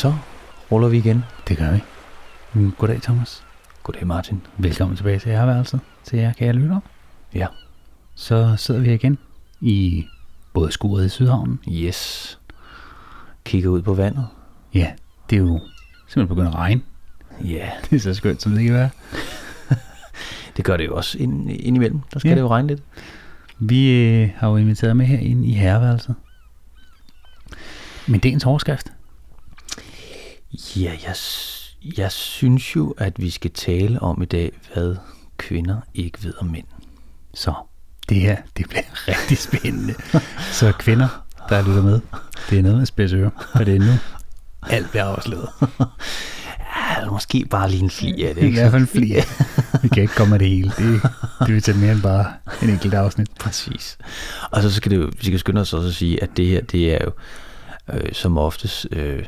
Så ruller vi igen. Det gør vi. Mm, Goddag, Thomas. Goddag Martin. Velkommen tilbage til herværelset, til jer kære lytter. Ja. Så sidder vi her igen i både skuret i Sydhavnen. Yes. Kigger ud på vandet. Ja, det er jo simpelthen begyndt at regne. Ja, Det er så skønt, som det kan være. det gør det jo også ind, indimellem. Der skal Ja. det jo regne lidt. Vi øh, har jo inviteret med herinde i herværelset. Men dagens overskrift. Ja, jeg, jeg synes jo, at vi skal tale om i dag, hvad kvinder ikke ved om mænd. Så det her, det bliver rigtig spændende. så kvinder, der lytter med, det er noget med spids øre, for det er nu alt bliver afsløret. Ja, måske bare lige en fli af det, I ikke? hvert fald flere. Vi kan ikke komme med det hele. Det, det vil tage mere end bare en enkelt afsnit. Præcis. Og så skal det jo, vi skal skynde os også at sige, at det her, det er jo øh, som oftest, øh,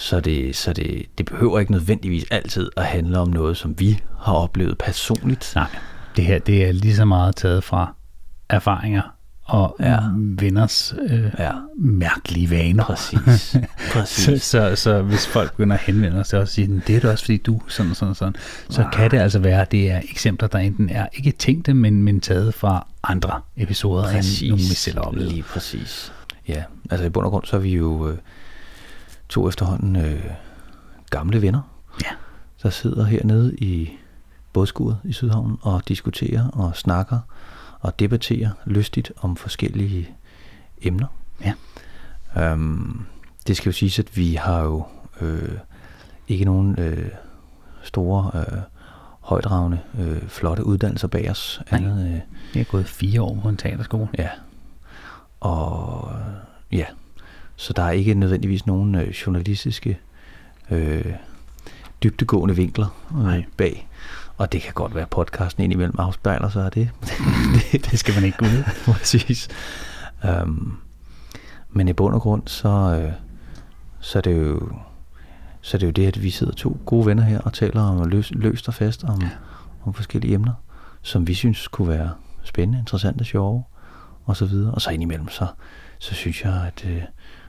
så, det, så det, det behøver ikke nødvendigvis altid at handle om noget, som vi har oplevet personligt. Nej, det her det er lige så meget taget fra erfaringer og Ja. ja. venners øh, Ja. mærkelige vaner. Præcis. Så, Præcis. så, så hvis folk begynder at henvende sig og sige, det er det også fordi du sådan sådan sådan, så kan det altså være, at det er eksempler, der enten er ikke tænkte, men, men taget fra andre episoder, præcis. end nogle vi selv har oplevet. Lige præcis. Ja, altså i bund og grund, så er vi jo øh, to efterhånden øh, gamle venner, Ja. der sidder hernede i bådskuret i Sydhavnen og diskuterer og snakker og debatterer lystigt om forskellige emner. Ja. Øhm, det skal jo siges, at vi har jo øh, ikke nogen øh, store, øh, højdragende, øh, flotte uddannelser bag os. Nej. Andet, øh, Jeg har gået fire år på en teaterskole. Ja. Og ja, så der er ikke nødvendigvis nogen øh, journalistiske øh, dybtegående vinkler øh, bag. Og det kan godt være, at podcasten indimellem afspejler sig af det. det, Det skal man ikke gå ud. Præcis. Um, men i bund og grund, så, øh, så, er det jo, så er det jo det, at vi sidder to gode venner her og taler om løs, løst og fast om, ja. om forskellige emner, som vi synes kunne være spændende, interessante, sjove og så videre. Og så indimellem, så, så synes jeg, at, øh,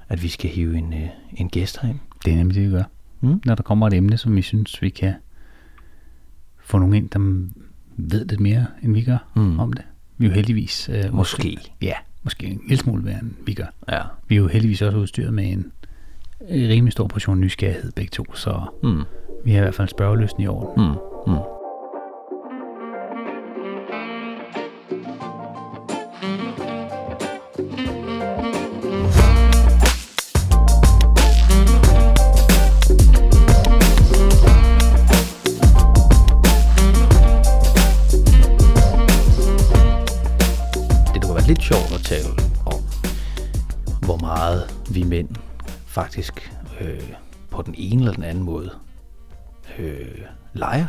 at vi skal hive en, øh, en gæst herind. Det er nemlig det, vi gør. Mm? Når der kommer et emne, som vi synes, vi kan få nogen ind, der ved lidt mere, end vi gør Mm. om det. Vi er jo heldigvis... Øh, Måske. Ja, måske en lille smule mere, end vi gør. Ja. Vi er jo heldigvis også udstyret med en rimelig stor portion nysgerrighed begge to, så Mm. vi har i hvert fald spørgeløsten i orden. Mm. Mm. Lidt sjovt at tale om, hvor meget vi mænd faktisk øh, på den ene eller den anden måde øh, leger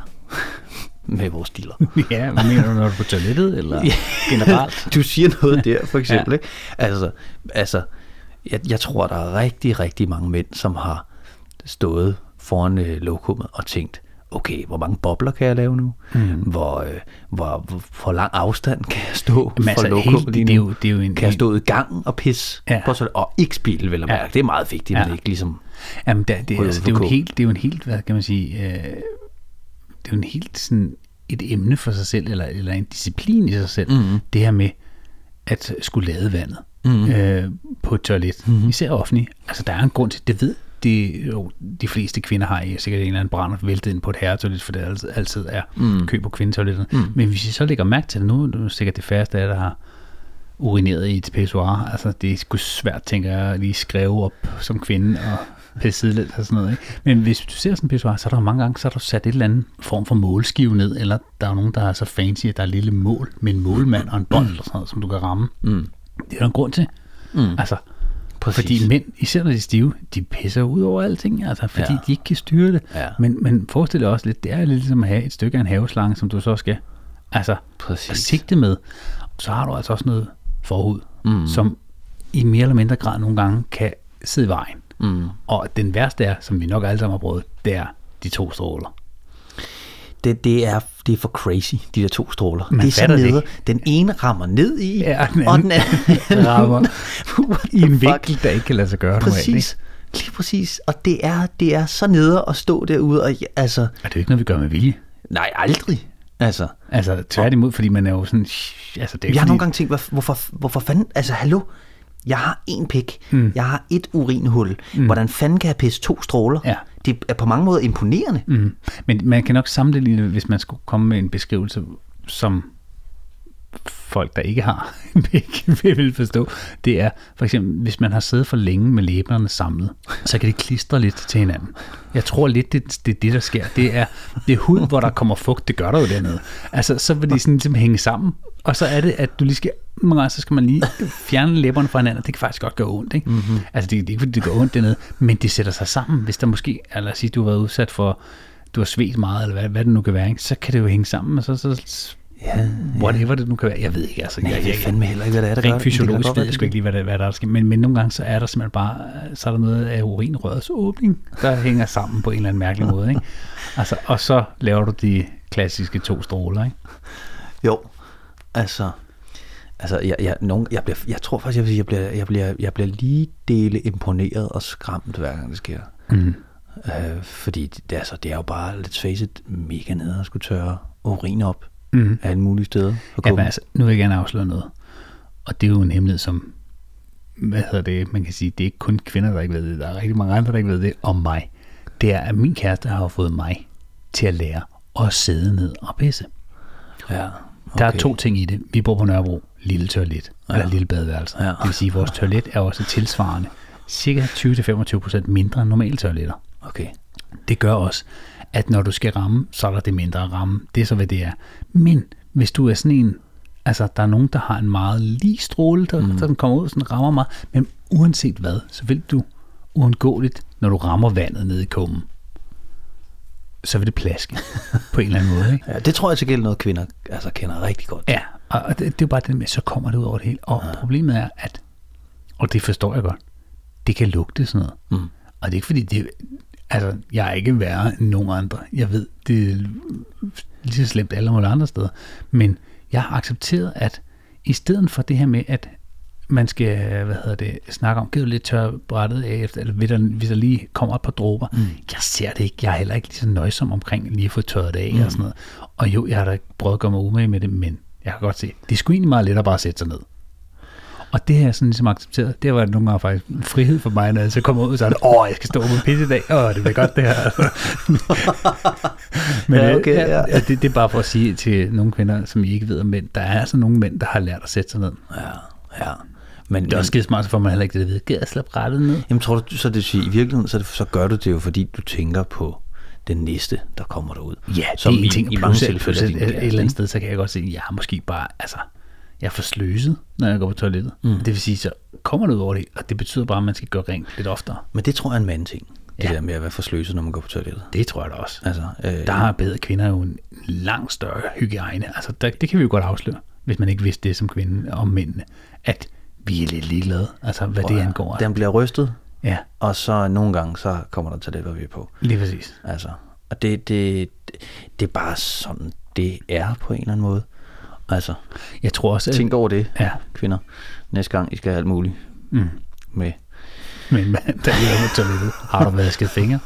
med vores diller. ja, hvad mener du, når du er på toilettet, eller Ja. generelt? Du siger noget der, for eksempel. Ja. Ikke? Altså, altså jeg, jeg tror, der er rigtig, rigtig mange mænd, som har stået foran øh, lokummet og tænkt, okay, hvor mange bobler kan jeg lave nu? Mm. Hvor, øh, hvor, hvor, hvor lang afstand kan jeg stå Jamen, fra altså, helt- lige det er nu? jo- det er jo en- kan jeg stå i gangen og pisse Ja. på toilet, og ikke spille, vel at Ja. Det er meget vigtigt, Ja. men ikke ligesom... Jamen, der, det, altså, det, er jo en helt, det er jo en helt, hvad kan man sige, øh, det er jo en helt sådan et emne for sig selv, eller, eller en disciplin i sig selv, Mhm. det her med at skulle lade vandet Mhm. øh, på et toilet, mm-hmm. især offentligt. Altså, der er en grund til, det ved de, jo, de fleste kvinder har i sikkert en eller anden brænder væltet ind på et herretoilet, for det altid, altid er mm. kø på kvindetoiletterne. Mm. Men hvis I så lægger mærke til det, nu er det sikkert det færreste af der har urineret i et pissoir. Altså, det er sgu svært, tænker jeg, at lige skrive op som kvinde og pisse lidt og sådan noget. Ikke? Men hvis du ser sådan en pissoir, så er der mange gange, så er der sat et eller andet form for målskive ned, eller der er nogen, der er så fancy, at der er et lille mål med en målmand og en bold, eller sådan noget, som du kan ramme. Mm. Det er der en grund til. Mm. Altså, Præcis. fordi mænd, især når de er stive, de pisser ud over alting, altså, fordi Ja. de ikke kan styre det. Ja. Men, men forestil dig også lidt, det er lidt ligesom at have et stykke af en haveslange, som du så skal altså, Præcis. sigte med. Så har du altså også noget forhud, mm. som i mere eller mindre grad nogle gange kan sidde i vejen. Mm. Og den værste er, som vi nok alle sammen har prøvet, det er de to stråler. Det, det, er, det er for crazy, de der to stråler. Man det er så fatter det nede. Den ene rammer ned i, Ja, den og den anden rammer I en vinkel, der ikke kan lade sig gøre normalt, Præcis. Lige præcis. Og det er, det er så nede at stå derude, og altså... Er det ikke noget, vi gør med vilje? Nej, aldrig. Altså, Altså tværtimod, fordi man er jo sådan... Altså, det er jeg har fordi, nogle gange tænkt, hvor- hvorfor, hvorfor fanden... Altså, hallo? Jeg har en pik. Mm. Jeg har et urinhul. Mm. Hvordan fanden kan jeg pisse to stråler? Ja. Det er på mange måder imponerende. Mm. Men man kan nok sammenligne hvis man skulle komme med en beskrivelse, som folk, der ikke har ikke vil forstå. Det er for eksempel, hvis man har siddet for længe med læberne samlet, så kan det klistre lidt til hinanden. Jeg tror lidt, det, det er det, der sker. Det er, det er hud, hvor der kommer fugt. Det gør der jo dernede. Altså, så vil de sådan ligesom hænge sammen. Og så er det, at du lige skal, så skal man lige fjerne læberne fra hinanden. Det kan faktisk godt gøre ondt, ikke? Mm-hmm. Altså, det, det er ikke, fordi det gør ondt dernede, men det sætter sig sammen. Hvis der måske, eller sige, du har været udsat for, du har svedt meget, eller hvad, hvad det nu kan være, ikke? så kan det jo hænge sammen, og så, så Ja, whatever det nu kan være. Jeg ved ikke, altså. Nej, jeg, jeg fandme heller ikke, hvad det er, der gør Rent det. Det kan fysiologisk ved jeg sgu ikke lige, hvad der, hvad der er sket. Men, men nogle gange, så er der simpelthen bare, så er der noget af urinrørets åbning, der hænger sammen på en eller anden mærkelig måde. Ikke? Altså, og så laver du de klassiske to stråler. Ikke? Jo, altså, altså jeg, jeg, nogen, jeg, bliver, jeg tror faktisk, jeg, vil sige, jeg, bliver, jeg, bliver, jeg bliver lige dele imponeret og skræmt, hver gang det sker. Mm. Øh, fordi det, altså, det er jo bare, let's face it, mega nede at skulle tørre urin op Mm. alle mulige steder. Ja, men altså, nu vil jeg gerne afsløre noget. Og det er jo en hemmelighed, som, hvad hedder det, man kan sige, det er ikke kun kvinder, der ikke ved det. Der er rigtig mange andre, der ikke ved det om mig. Det er, at min kæreste har fået mig til at lære at sidde ned og pisse. ja, Der er to ting i det. Vi bor på Nørrebro, lille toilet, ja. eller lille badeværelse. Ja. Det vil sige, at vores toilet er også tilsvarende. Cirka 20-25% mindre end normale toiletter. Okay. Det gør også, at når du skal ramme, så er der det mindre at ramme. Det er så, hvad det er. Men hvis du er sådan en, altså der er nogen, der har en meget lige stråle, der, mm. der kommer ud og sådan rammer mig, men uanset hvad, så vil du uundgåeligt, når du rammer vandet ned i kummen, så vil det plaske på en eller anden måde. Ikke? Ja, det tror jeg til gengæld noget, kvinder altså, kender rigtig godt. Ja, og det, det er jo bare det med, så kommer det ud over det hele. Og ja. problemet er, at, og det forstår jeg godt, det kan lugte sådan noget. Mm. Og det er ikke fordi, det, altså, jeg er ikke værre end nogen andre. Jeg ved, det er lige så slemt alle mulige andre steder. Men jeg har accepteret, at i stedet for det her med, at man skal, hvad hedder det, snakke om, giv lidt tør brættet af, efter, eller der, hvis der lige kommer et par dråber. Mm. Jeg ser det ikke. Jeg er heller ikke lige så nøjsom omkring lige at få tørret det af mm. og sådan noget. Og jo, jeg har da prøvet at gøre mig umage med det, men jeg kan godt se, det er sgu egentlig meget lettere bare at sætte sig ned. Og det har jeg sådan ligesom accepteret. Det var nogle gange faktisk en frihed for mig, når jeg så kommer ud, er det, åh, jeg skal stå med pisse i dag. Åh, det bliver godt det her. Men Ja, ja, okay, ja. ja. Det, det, er bare for at sige til nogle kvinder, som I ikke ved om mænd, der er altså nogle mænd, der har lært at sætte sig ned. Ja, ja. Men, Det er også skide smart, så får man heller ikke det vide. Gider jeg slappe rettet ned? Jamen tror du, så det vil sige, i virkeligheden, så, det, så gør du det jo, fordi du tænker på den næste, der kommer derud. Ja, Som det er en ting. i I mange tilfælde et, et, kæreste, eller andet sted, så kan jeg godt se, at jeg er måske bare, altså, jeg er for sløset, når jeg går på toilettet. Mm. Det vil sige, så kommer det ud over det, og det betyder bare, at man skal gøre rent lidt oftere. Men det tror jeg er en mand ting. Det Ja. der med at være forsløset, når man går på toilettet. Det tror jeg da også. Altså, øh, Der har bedre kvinder jo en langt større hygiejne. Altså, der, det kan vi jo godt afsløre, hvis man ikke vidste det som kvinde om mændene, at vi er lidt ligeglade, altså hvad det angår. Den bliver rystet, Ja, og så nogle gange, så kommer der toiletpapir på. lige præcis. Altså, og det, det, det, det er bare sådan, det er på en eller anden måde. Altså, Jeg tror også, at... tænk over det, Ja, kvinder. Næste gang, I skal have alt muligt mm. med. men mand, der er på toilettet. Har du vasket fingre?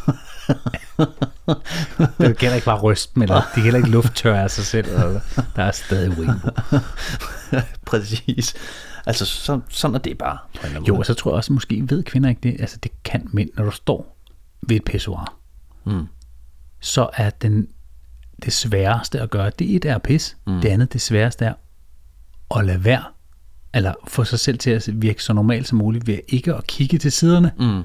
det kan ikke bare ryste med det. De kan heller ikke lufttørre af sig selv. Eller, der er stadig på. Præcis. Altså, så, sådan er det bare. Jo, og så tror jeg også, måske ved kvinder ikke det. Altså, det kan mænd, når du står ved et pissoir. Mm. Så er den, det sværeste at gøre, det et er at pisse. Mm. Det andet, det sværeste er at lade være. Eller få sig selv til at virke så normalt som muligt ved ikke at kigge til siderne. Mm.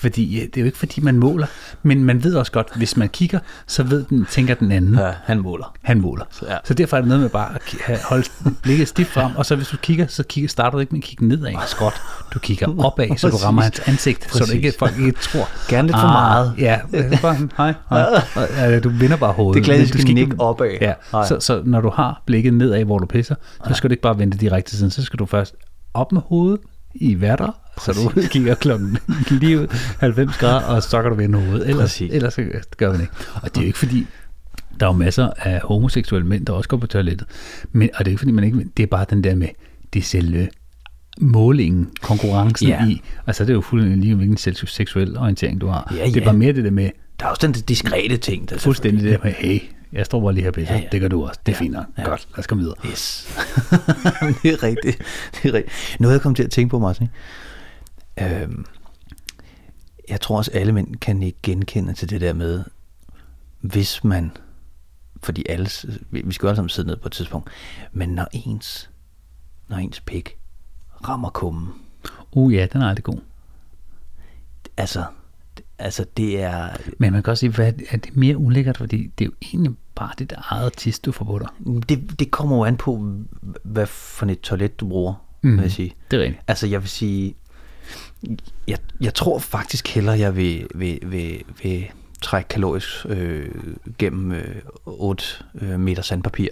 Fordi det er jo ikke fordi, man måler, men man ved også godt, hvis man kigger, så ved den, tænker den anden, ja. Han måler. han måler. Så, ja. Så derfor er det noget med bare at holde blikket stift frem, og så hvis du kigger, så kigger, starter du ikke med at kigge nedad skråt. Du kigger opad, så du Præcis. rammer hans ansigt, så du Præcis. ikke, folk ikke tror. Gerne lidt for meget. Ja, bare, hej, hej. Du vinder bare hovedet. Det klassiske Du skal ikke- opad. Ja, så, så når du har blikket nedad, hvor du pisser, så skal du ikke bare vente direkte til siden, så skal du først op med hovedet i vatter, så du kigger klokken lige ud 90 grader, og så kan du vende hovedet. Ellers, Præcis. ellers gør man ikke. Og det er jo ikke fordi, der er jo masser af homoseksuelle mænd, der også går på toilettet. Men, og det er ikke fordi, man ikke, det er bare den der med, det er selve målingen, konkurrencen Ja. i, altså det er jo fuldstændig lige hvilken seksu- seksuel orientering du har. Ja, Det er ja. bare mere det der med, Der er også den diskrete ting, der fuldstændig det der med, hey, jeg står bare lige her, Peter. Ja, ja. Det gør du også. Det er Ja, fint nok. ja. Godt, lad os komme videre. Yes. det er rigtigt. Det er rigtigt. Noget, jeg kom til at tænke på, Martin. Øhm, jeg tror også, alle mænd kan ikke genkende til det der med, hvis man, fordi alle, vi skal jo alle sammen sidde ned på et tidspunkt, men når ens, når ens pik rammer kummen, Uh ja, den er aldrig god. altså, altså det er, Men man kan også sige, hvad, er det mere ulækkert, fordi det er jo egentlig bare dit eget tis, du på dig. det, det kommer jo an på, hvad for et toilet du bruger, mm. Mhm. vil jeg sige. Det er rigtigt. Altså, jeg vil sige, jeg, jeg tror faktisk hellere, jeg vil, vil, vil, vil trække kalorisk øh, gennem øh, 8 øh, meter sandpapir,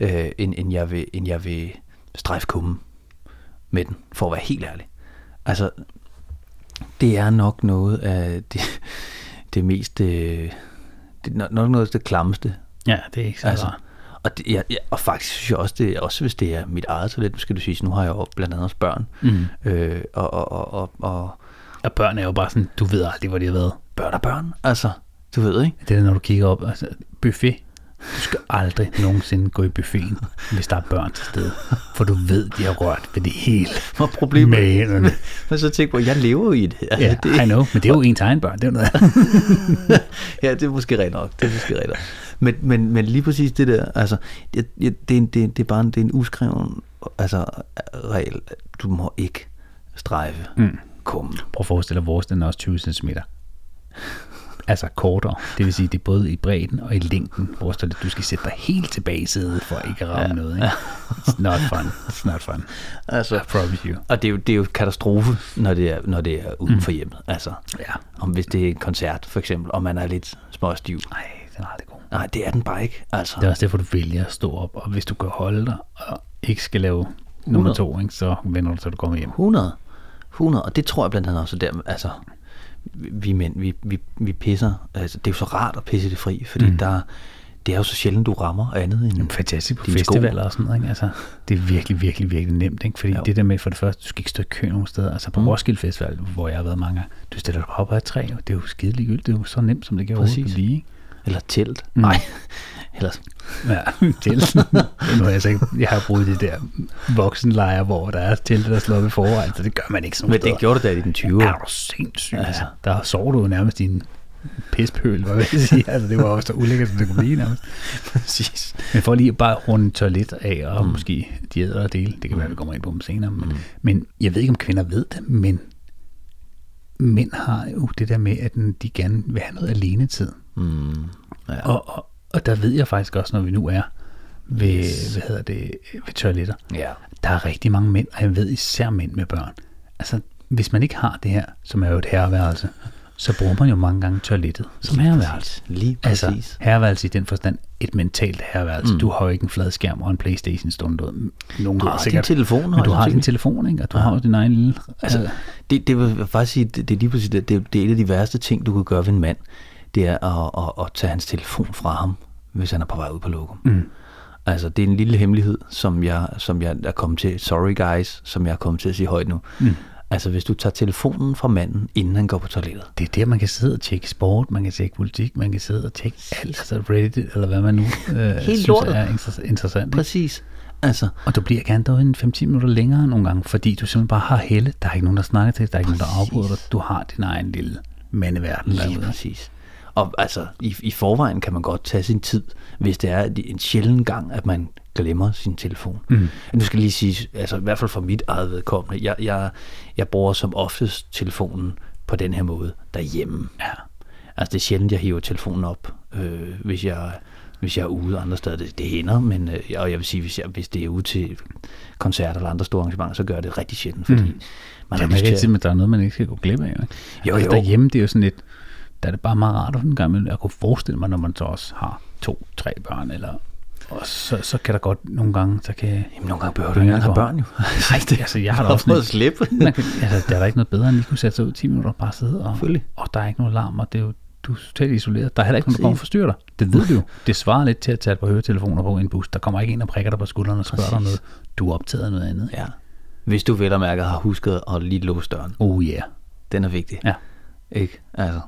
øh, end, end, jeg vil, end jeg vil strejfe kummen med den, for at være helt ærlig. Altså, det er nok noget af det, det mest, øh, det er nok noget af det klammeste, Ja, det er ikke så Altså, og, det, ja, ja, og faktisk synes jeg også, det, også hvis det er mit eget toilet, skal du sige, nu har jeg jo blandt andet også børn, Mm. øh, og, og, og, og, og Og børn er jo bare sådan, du ved aldrig, hvor de har været. børn og børn, altså, du ved ikke? Det er, når du kigger op, altså buffet. Du skal aldrig nogensinde gå i buffeten, hvis der er børn til stede. For du ved, de har rørt ved det hele. Hvad problemet? Med hænderne. Men så tænk på, jeg lever jo i det. Ja, det, I know, men det er jo ens egen børn. Det er noget ja, det er måske rigtigt nok. Det er måske rigtigt nok. Men, men, men lige præcis det der, altså, det, det, det, er en- det, det er bare en, det er en uskreven altså, regel. Du må ikke strejfe mm. kummen. Prøv at forestille dig, vores den er også 20 cm. Altså kortere. Det vil sige, det er både i bredden og i længden. Vores toilet, du skal sætte dig helt tilbage i sædet, for ikke at ramme ja. noget. Ikke? It's not fun. It's not fun. Altså, I promise you. Og det er jo, det er jo katastrofe, når det er, når det er uden for hjemmet. Altså, Ja. om hvis det er en koncert, for eksempel, og man er lidt småstiv. Nej, den er aldrig god. Nej, det er den bare ikke. Altså, Det er også derfor, du vælger at stå op, og hvis du kan holde dig, og ikke skal lave nummer 100. to, ikke, så vender du til, du kommer hjem. 100. 100. Og det tror jeg blandt andet også der, altså, vi mænd, vi, vi, vi pisser. Altså, det er jo så rart at pisse det fri, fordi mm. der, det er jo så sjældent, du rammer andet end Fantastisk på sko. festivaler og sådan noget, ikke? Altså, det er virkelig, virkelig, virkelig nemt, ikke? Fordi Jo. det der med, for det første, du skal ikke stå i kø nogen steder. Altså på mm. Roskilde Festival, hvor jeg har været mange gange, du stiller dig bare op ad et træ, og det er jo skide ligegyldigt. Det er jo så nemt, som det kan overhovedet blive, ikke? Eller telt. Mm. Nej. Eller, Ja, telt. nu har jeg, så ikke, jeg har brugt det der voksenlejre, hvor der er telt, der slår op i forvejen, så det gør man ikke sådan men det gjorde du da i den 20'er. Er du sindssyg? Altså, der sover du nærmest i en pispøl, hvad vil jeg sige. Altså, det var også så ulækkert, som det kunne blive nærmest. Præcis. Men for lige bare at runde toilet af, og mm. måske de og dele, det kan være, vi kommer ind på dem senere, men, mm. men jeg ved ikke, om kvinder ved det, men mænd har jo det der med, at de gerne vil have noget alenetid. Mm. Ja. Og, og, og der ved jeg faktisk også, når vi nu er ved, yes. hvad hedder det, ved toiletter, ja. der er rigtig mange mænd, og jeg ved især mænd med børn. Altså, hvis man ikke har det her, som er jo et herreværelse, så bruger man jo mange gange toilettet som herreværelse. Lige præcis. Altså, herreværelse i den forstand, et mentalt herreværelse. Mm. Du har jo ikke en flad skærm og en Playstation stående ud. Nogen Du har har din sikkert. telefon, men du har din telefon, ikke? Og du ja. har jo din egen lille... Altså, det, det vil jeg faktisk sige, det, det er lige præcis det, det, det er et af de værste ting, du kan gøre ved en mand, det er at, at, at tage hans telefon fra ham, hvis han er på vej ud på lokum. Mm. Altså, det er en lille hemmelighed, som jeg, som jeg er kommet til, sorry guys, som jeg er kommet til at sige højt nu. Mm. Altså, hvis du tager telefonen fra manden, inden han går på toilettet, det er der, man kan sidde og tjekke sport, man kan tjekke politik, man kan sidde og tjekke alt, altså Reddit, eller hvad man nu øh, synes lortet. er inter- interessant. Ikke? Præcis. Altså, Og du bliver gerne derude en 5-10 minutter længere nogle gange, fordi du simpelthen bare har helle. Der er ikke nogen, der snakker til dig, der er ikke nogen, der afbryder dig. Du har din egen lille mandeverden lige derude. præcis. Og altså, i, i forvejen kan man godt tage sin tid, hvis det er en sjælden gang, at man glemmer sin telefon. Mm. Nu skal lige sige, altså i hvert fald for mit eget vedkommende, jeg, jeg, jeg bruger som oftest telefonen på den her måde derhjemme. Ja. Altså det er sjældent, jeg hiver telefonen op, øh, hvis jeg hvis jeg er ude andre steder. Det, det hænder, men øh, og jeg vil sige, hvis, jeg, hvis det er ude til koncerter eller andre store arrangementer, så gør jeg det rigtig sjældent, fordi mm. man Man har lyst til at... men der er noget, man ikke skal gå glip af. Ikke? Jo, altså, jo. Derhjemme, det er jo sådan lidt, der er det bare meget rart at en gang imellem. Jeg kunne forestille mig, når man så også har to, tre børn, eller og så, så kan der godt nogle gange, så kan... Jamen, nogle gange behøver du ikke engang have børn, jo. Nej, det, altså, jeg har da også man kan, altså, der er der ikke noget bedre, end lige kunne sætte sig ud 10 minutter og bare sidde, og, og der er ikke noget larm, og det er jo, du er totalt isoleret. Der er heller ikke nogen, der kommer og forstyrrer dig. Det ved du jo. Det svarer lidt til at tage par høretelefoner på en bus. Der kommer ikke en og prikker dig på skulderen og spørger dig Præcis. noget. Du er optaget af noget andet. Ja. Hvis du vel og mærket har husket at lige låse døren. Oh yeah. Den er vigtig. Ja. Ikke? Altså,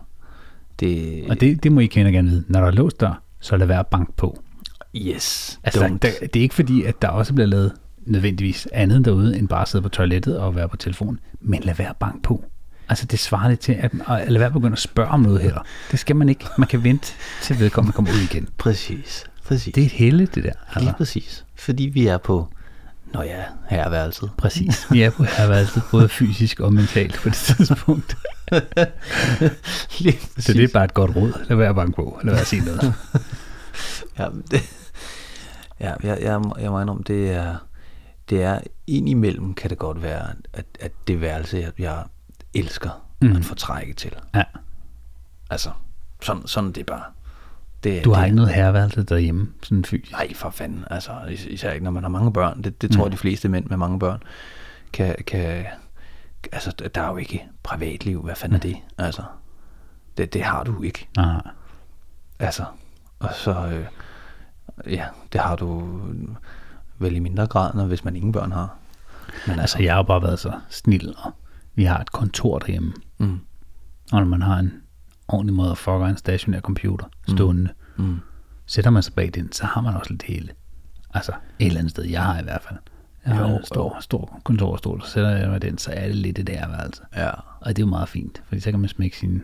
det... Og det, det må I kende gerne vide. Når der er låst dør, så lad være at banke på. Yes. Altså, der, don't. der, det er ikke fordi, at der også bliver lavet nødvendigvis andet derude, end bare at sidde på toilettet og være på telefonen. Men lad være at banke på. Altså, det svarer lidt til, at at lade være at begynde at spørge om noget heller. Det skal man ikke. Man kan vente til vedkommende kommer ud igen. Præcis. Præcis. Det er et helle, det der. Altså, Lige præcis. Fordi vi er på, nå ja, herværelset. præcis. Vi er på herværelset, både fysisk og mentalt på det tidspunkt. Så det er bare et godt råd. Lad være at banke på. Lad være at sige noget. Ja, det, ja jeg, jeg, jeg må indrømme, det er, det er indimellem kan det godt være, at, at det værelse, jeg, jeg elsker mm. at få trække til. Ja. Altså, sådan, sådan det er bare. Det, Du det, har ikke noget herværelse derhjemme, sådan fysisk. Nej, for fanden. Altså, is- især ikke, når man har mange børn. Det, det tror jeg, de fleste mænd med mange børn kan... kan altså, der er jo ikke privatliv. Hvad fanden er det? Altså, det, det har du ikke. Nej. Altså, og så... Øh, ja, det har du vel i mindre grad, når, hvis man ingen børn har. Men Altså, jeg har jo bare været så snil, og vi har et kontor derhjemme. Mm, Og når man har en ordentlig måde at fucker en stationær computer stående, mm, sætter man sig bag den, så har man også lidt hele. Altså, et eller andet sted, jeg har i hvert fald. Jeg har Jo, en stor, stor kontorstol, så sætter jeg mig den, så er det lidt et ærværelse. ja. Og det er jo meget fint, fordi så kan man smække sin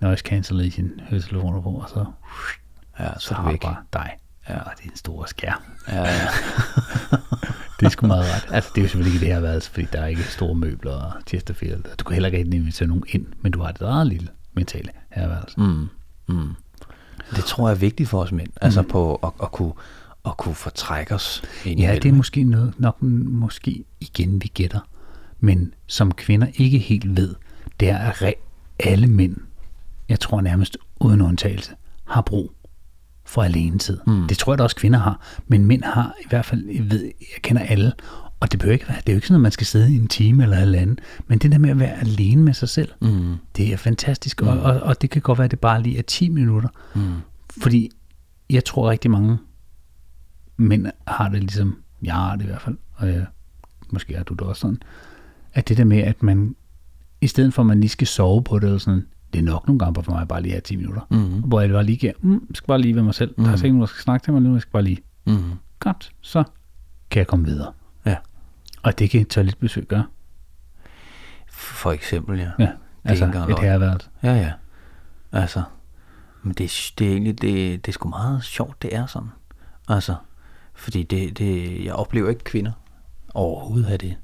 noise cancellation høretelefoner på, og så, Ja, så, så er har væk. bare dig. Ja. Og det er en stor skærm. Ja, ja. Det er sgu meget ret. Altså, det er jo selvfølgelig ikke det her værelse, fordi der er ikke store møbler og Chesterfield. Du kan heller ikke invitere nogen ind, men du har et eget lille mentale herværelse. Mm, mm. Det tror jeg er vigtigt for os mænd. Altså på at, at, kunne, at kunne fortrække os Ja, det er måske noget, nok måske igen, vi gætter. Men som kvinder ikke helt ved, det er, at alle mænd, jeg tror nærmest uden undtagelse, har brug for alenetid. Mm. Det tror jeg da også kvinder har, men mænd har i hvert fald, jeg ved, jeg kender alle, og det behøver ikke være, det er jo ikke sådan, at man skal sidde i en time eller halvanden, men det der med at være alene med sig selv, mm. det er fantastisk, mm. og, og, og det kan godt være, at det bare lige er 10 minutter, mm. fordi jeg tror rigtig mange mænd har det ligesom, jeg har det i hvert fald, og jeg, måske har du det også sådan, at det der med, at man, i stedet for at man lige skal sove på det, eller sådan, det er nok nogle gange for mig bare lige have 10 minutter, mm-hmm. hvor jeg bare lige giver, mm, jeg skal bare lige være mig selv, mm-hmm. der er sikkert nogen, der skal snakke til mig nu, jeg skal bare lige, Mm. godt, så kan jeg komme videre. Ja. Og det kan et toiletbesøg gøre. For eksempel, ja. Ja, altså ikke engang et herværelse. Ja, ja. Altså, men det, er- det er egentlig, det, det er sgu meget sjovt, det er sådan. Altså, fordi det, det, jeg oplever ikke kvinder overhovedet have det.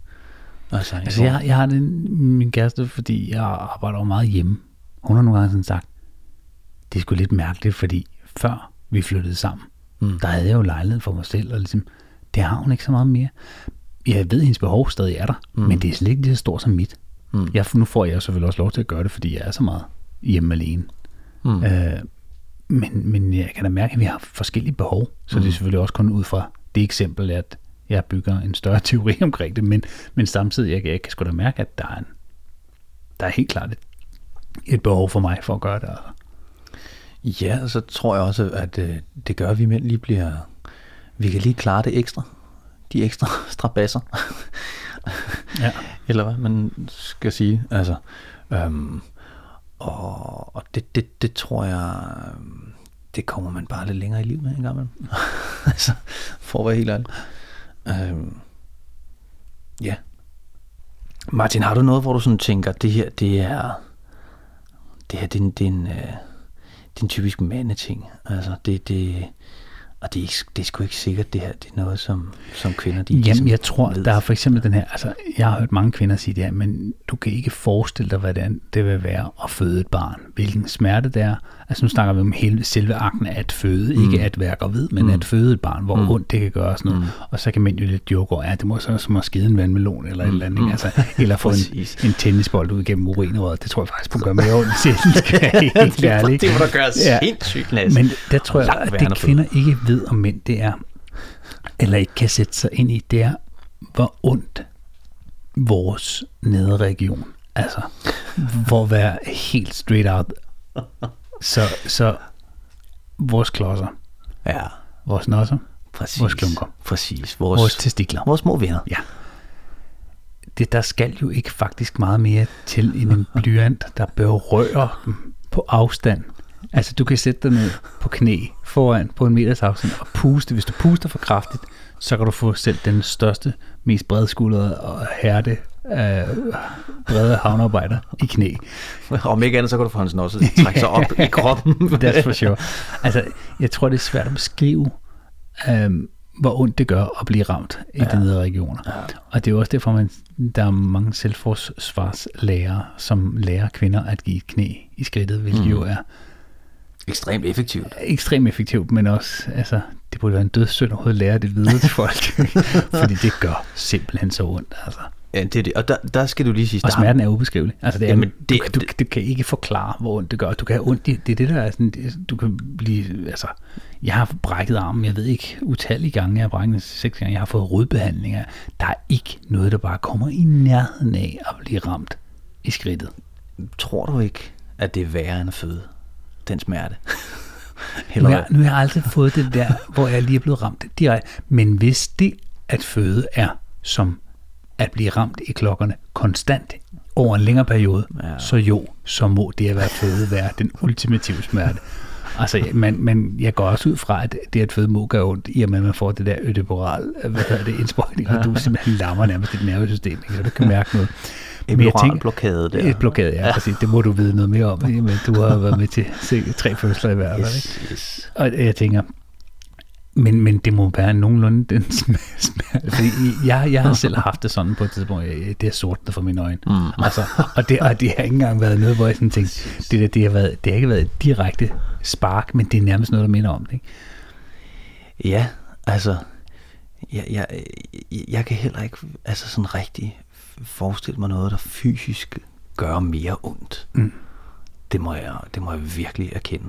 Altså, Altså, jeg, jeg har det, min kæreste, fordi jeg arbejder jo meget hjemme. Hun har nogle gange sådan sagt, det er sgu lidt mærkeligt, fordi før vi flyttede sammen, mm. der havde jeg jo lejlighed for mig selv, og ligesom, det har hun ikke så meget mere. Jeg ved, at hendes behov stadig er der, mm. men det er slet ikke lige så stort som mit. Mm. Jeg, nu får jeg selvfølgelig også lov til at gøre det, fordi jeg er så meget hjemme alene. Mm. Øh, men, men jeg kan da mærke, at vi har forskellige behov, så mm. det er selvfølgelig også kun ud fra det eksempel, at jeg bygger en større teori omkring det, men, men samtidig, jeg, jeg kan sgu da mærke, at der er, en, der er helt klart et, et behov for mig for at gøre det. Altså. Ja, så tror jeg også, at øh, det gør, at vi mænd lige bliver... Vi kan lige klare det ekstra. De ekstra strabasser. Ja. Eller hvad man skal sige. Altså, øhm, og, og det, det, det tror jeg, øh, det kommer man bare lidt længere i livet med en gang imellem. altså, for at være helt ærlig. Øhm, ja. Martin, har du noget, hvor du sådan tænker, det her, det er, det her, det er en, det er en, øh, det er en typisk mandeting. Altså, det, det, og det er, ikke- det er sgu ikke sikkert, det her, det er noget, som, som kvinder, de Jamen, ligesom jeg tror, ved. der er for eksempel den her, altså, jeg har hørt mange kvinder sige det her, men du kan ikke forestille dig, hvad det, det vil være at føde et barn. Hvilken smerte det er. Altså, nu snakker vi om hele, selve akten af at føde, mm. ikke at være gravid, men mm. at føde et barn, hvor mm. ondt det kan gøre og sådan noget. Mm. Og så kan mænd jo lidt joke over, ja, det må så som at skide en vandmelon eller et eller andet, ikke? altså, eller få en, en tennisbold ud gennem urinrøret. Det tror jeg faktisk, på gør mere ondt, sjældent, ærlig. det må da gøre sindssygt, Lasse. Men der tror jeg, at det kvinder ikke ved om mænd, det er, eller ikke kan sætte sig ind i, det er, hvor ondt vores nederregion, altså, hvor at være helt straight out, så, så vores klodser, Ja, vores nosser, præcis. Vores klunker. Præcis. Vores, vores testikler, vores små venner. ja, det, der skal jo ikke faktisk meget mere til end en blyant, der berører dem på afstand. Altså, du kan sætte dig ned på knæ foran på en meters afstand og puste. Hvis du puster for kraftigt, så kan du få selv den største, mest bredskuldrede og hærde øh, brede havnearbejder i knæ. Om ikke andet, så kan du få hans nosse trække sig op i kroppen. That's for sure. Altså, jeg tror, det er svært at beskrive, øhm, hvor ondt det gør at blive ramt i ja. de nedre regioner. Ja. Og det er jo også derfor, man, der er mange selvforsvarslærer, som lærer kvinder at give et knæ i skridtet, hvilket mm. jo er ekstremt effektivt. Ekstremt effektivt, men også, altså, det burde være en dødssynd at lære det videre til folk, fordi det gør simpelthen så ondt, altså. Ja, det er det. Og der, der skal du lige sige... Og smerten er ubeskrivelig. Altså, det er, Jamen, det, du, du, du, kan ikke forklare, hvor ondt det gør. Du kan have ondt i, det er det, der er sådan, det, du kan blive, altså, jeg har brækket armen, jeg ved ikke, utallige gange, jeg har brækket seks gange, jeg har fået rodbehandlinger. Der er ikke noget, der bare kommer i nærheden af at blive ramt i skridtet. Tror du ikke, at det er værre end at føde? Den smerte. nu, har, nu har jeg aldrig fået det der, hvor jeg lige er blevet ramt direkte. Men hvis det at føde er som at blive ramt i klokkerne konstant over en længere periode, ja. så jo, så må det at være føde være den ultimative smerte. Altså, man, man, jeg går også ud fra, at det at føde må gøre ondt, i og med at man får det der ødeporal, hvad hedder det, indsprøjtning, og du simpelthen lammer nærmest dit nervesystem, ikke? så du kan mærke noget. En jeg tænker, blokade der. Et blokade, ja, præcis. Det må du vide noget mere om, men du har været med til se, tre fødsler i hvert fald. Yes, yes. Og jeg tænker, men, men det må være nogenlunde den smerte. Fordi jeg, jeg har selv haft det sådan på et tidspunkt, det er sort for mine øjne. Mm. Altså, og, det, og det har ikke engang været noget, hvor jeg sådan tænkte, det, der, det, har været, det har ikke været et direkte spark, men det er nærmest noget, der minder om det. Ikke? Ja, altså, jeg, jeg, jeg kan heller ikke altså sådan rigtig forestille mig noget, der fysisk gør mere ondt. Mm. Det, må jeg, det må jeg virkelig erkende.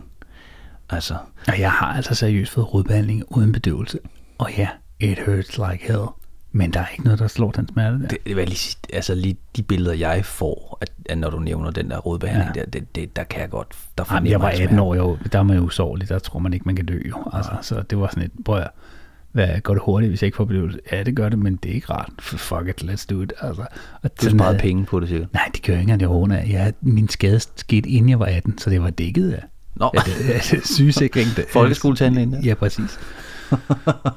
Altså. Og jeg har altså seriøst fået rodbehandling uden bedøvelse. Og ja, it hurts like hell. Men der er ikke noget, der slår den smerte der. Det, det var lige, altså lige de billeder, jeg får, at, at når du nævner den der rodbehandling ja. der, det, det, der kan jeg godt, der Jamen, jeg var 18 år, jo, der er man jo usårlig, der tror man ikke, man kan dø jo. Altså, ja. Så det var sådan et, prøv at, hvad, går det hurtigt, hvis jeg ikke får bedøvelse? Ja, det gør det, men det er ikke rart. Fuck it, let's do it. Altså, og du sparede penge på det, sikkert. Nej, det gør ikke engang, det af. Jeg, min skade skete inden jeg var 18, så det var dækket af. Nå. Ja, det, det, sygesikring. Folkeskoletandlægen. Ja, præcis.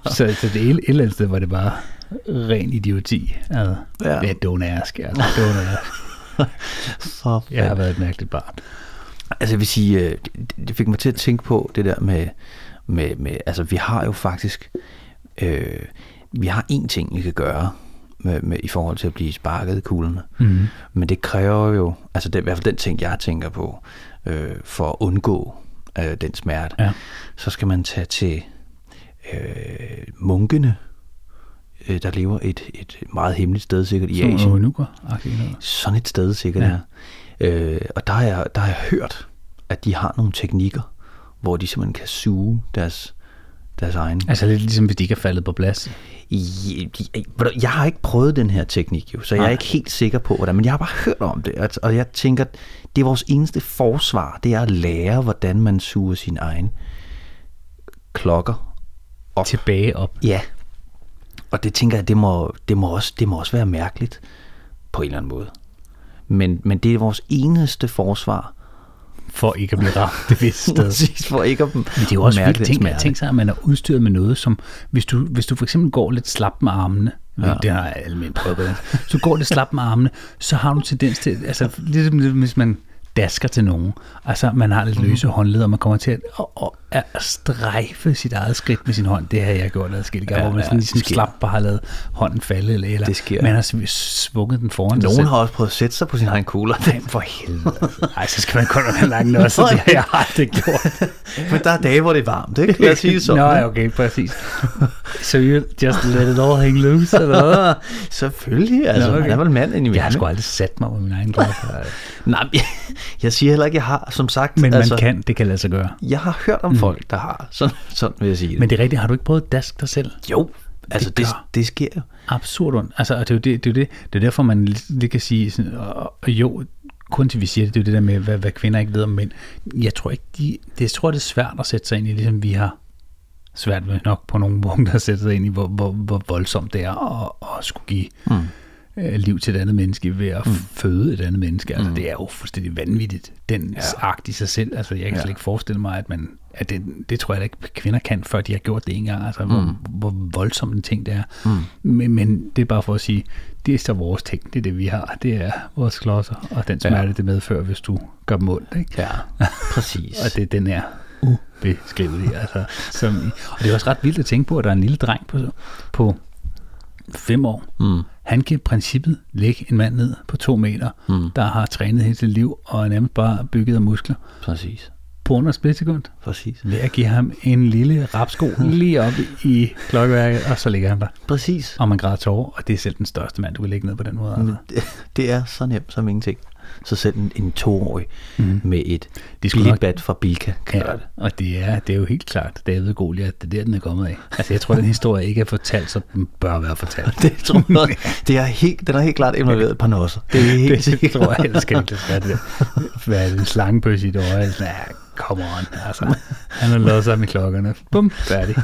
så, så det et, et eller andet sted var det bare ren idioti. Altså, ja. Det er donærsk. Altså, donærsk. jeg har været et mærkeligt barn. Altså jeg vil sige, øh, det fik mig til at tænke på det der med, med, med altså vi har jo faktisk, øh, vi har én ting, vi kan gøre med, med, i forhold til at blive sparket i kuglerne. Mm. Men det kræver jo, altså det er i hvert fald den ting, jeg tænker på, øh, for at undgå øh, den smerte, ja. så skal man tage til øh, munkene, øh, der lever et, et meget hemmeligt sted sikkert i Asien. Unuka, Sådan et sted sikkert, ja. ja. Øh, og der har, jeg, der har jeg hørt, at de har nogle teknikker, hvor de simpelthen kan suge deres, deres egen. Altså lidt ligesom, hvis de ikke er faldet på plads? Jeg har ikke prøvet den her teknik, jo, så jeg er ikke helt sikker på, hvordan, men jeg har bare hørt om det, og jeg tænker, det er vores eneste forsvar, det er at lære, hvordan man suger sin egen klokker op. Tilbage op. Ja. Og det tænker jeg, det må, det må, også, det må også være mærkeligt på en eller anden måde. Men, men det er vores eneste forsvar for ikke at blive ramt det visse sted. Præcis, for ikke at Men det er jo også vildt. Tænk, tænk sig, at man er udstyret med noget, som hvis du, hvis du for eksempel går lidt slap med armene, Ja. Det har jeg almindeligt prøvet. Så går det slap med armene, så har du tendens til, altså ligesom hvis man dasker til nogen. Altså, man har lidt løse mm. håndled, og man kommer til at, at, at, strejfe sit eget skridt med sin hånd. Det har jeg gjort adskillige gange, ja, hvor man sådan, ligesom slap bare har lavet hånden falde, eller, eller det sker. man har svunget den foran Nogen sig har også prøvet at sætte sig på sin egen kugler. Nej, for helvede. Nej, så skal man kun have langt også, det har jeg aldrig gjort. Men der er dage, hvor det er varmt, ikke? Lad os sige det sådan. Nå, okay, præcis. So you just let it all hang loose, eller hvad? Selvfølgelig, altså, Nå, okay. man er vel mand ind i Jeg har sgu aldrig sat mig på min egen klokke. Nej, jeg siger heller ikke, jeg har, som sagt. Men man altså, kan, det kan lade sig gøre. Jeg har hørt om mm. folk, der har. Sådan, sådan vil jeg sige det. Men det er rigtigt, har du ikke prøvet at daske dig selv? Jo, altså det, det, det sker jo. Absurd ondt. Altså, det er jo det, det, er det, det er derfor, man lige kan sige, sådan, og jo, kun til vi siger det, det er jo det der med, hvad, hvad kvinder ikke ved om mænd. Jeg tror ikke, de, det, jeg tror, det er svært at sætte sig ind i, ligesom vi har svært ved nok på nogle punkter at sætte sig ind i, hvor, hvor, hvor voldsomt det er at, at skulle give mm øh, liv til et andet menneske ved at mm. føde et andet menneske. Altså, mm. det er jo fuldstændig vanvittigt. Den ja. akt i sig selv. Altså, jeg kan ja. slet ikke forestille mig, at man at det, det tror jeg ikke, kvinder kan, før de har gjort det en gang. Altså, mm. hvor, hvor voldsom en ting det er. Mm. Men, men det er bare for at sige, det er så vores ting. Det er det, vi har. Det er vores klodser, og den smerte, ja. det medfører, hvis du gør dem ondt. Ikke? Ja, præcis. og det er den her ubeskrivelige. Altså, som, og det er også ret vildt at tænke på, at der er en lille dreng på, på fem år. Mm. Han kan i princippet lægge en mand ned på to meter, mm. der har trænet hele sit liv og er nærmest bare bygget af muskler. Præcis. På under splitsekund. Præcis. Ved at give ham en lille rapsko lige op i klokkeværket, og så ligger han der. Præcis. Og man græder tårer, og det er selv den største mand, du vil lægge ned på den måde. Altså. Det, det er så nemt som ingenting så selv en, en toårig mm. med et billigt bat fra Bilka kan ja, det. Og det er, det er jo helt klart David Goliath, det er der, den er kommet af. Altså jeg tror, den historie ikke er fortalt, så den bør være fortalt. det tror jeg. Det er helt, den er helt klart involveret et par nosser. Det er helt det, det tror jeg, ellers skal det være det. Hvad er det, en slangebøs i et øje? Ja, come on. Altså, han har lavet sig med klokkerne. Bum, færdig.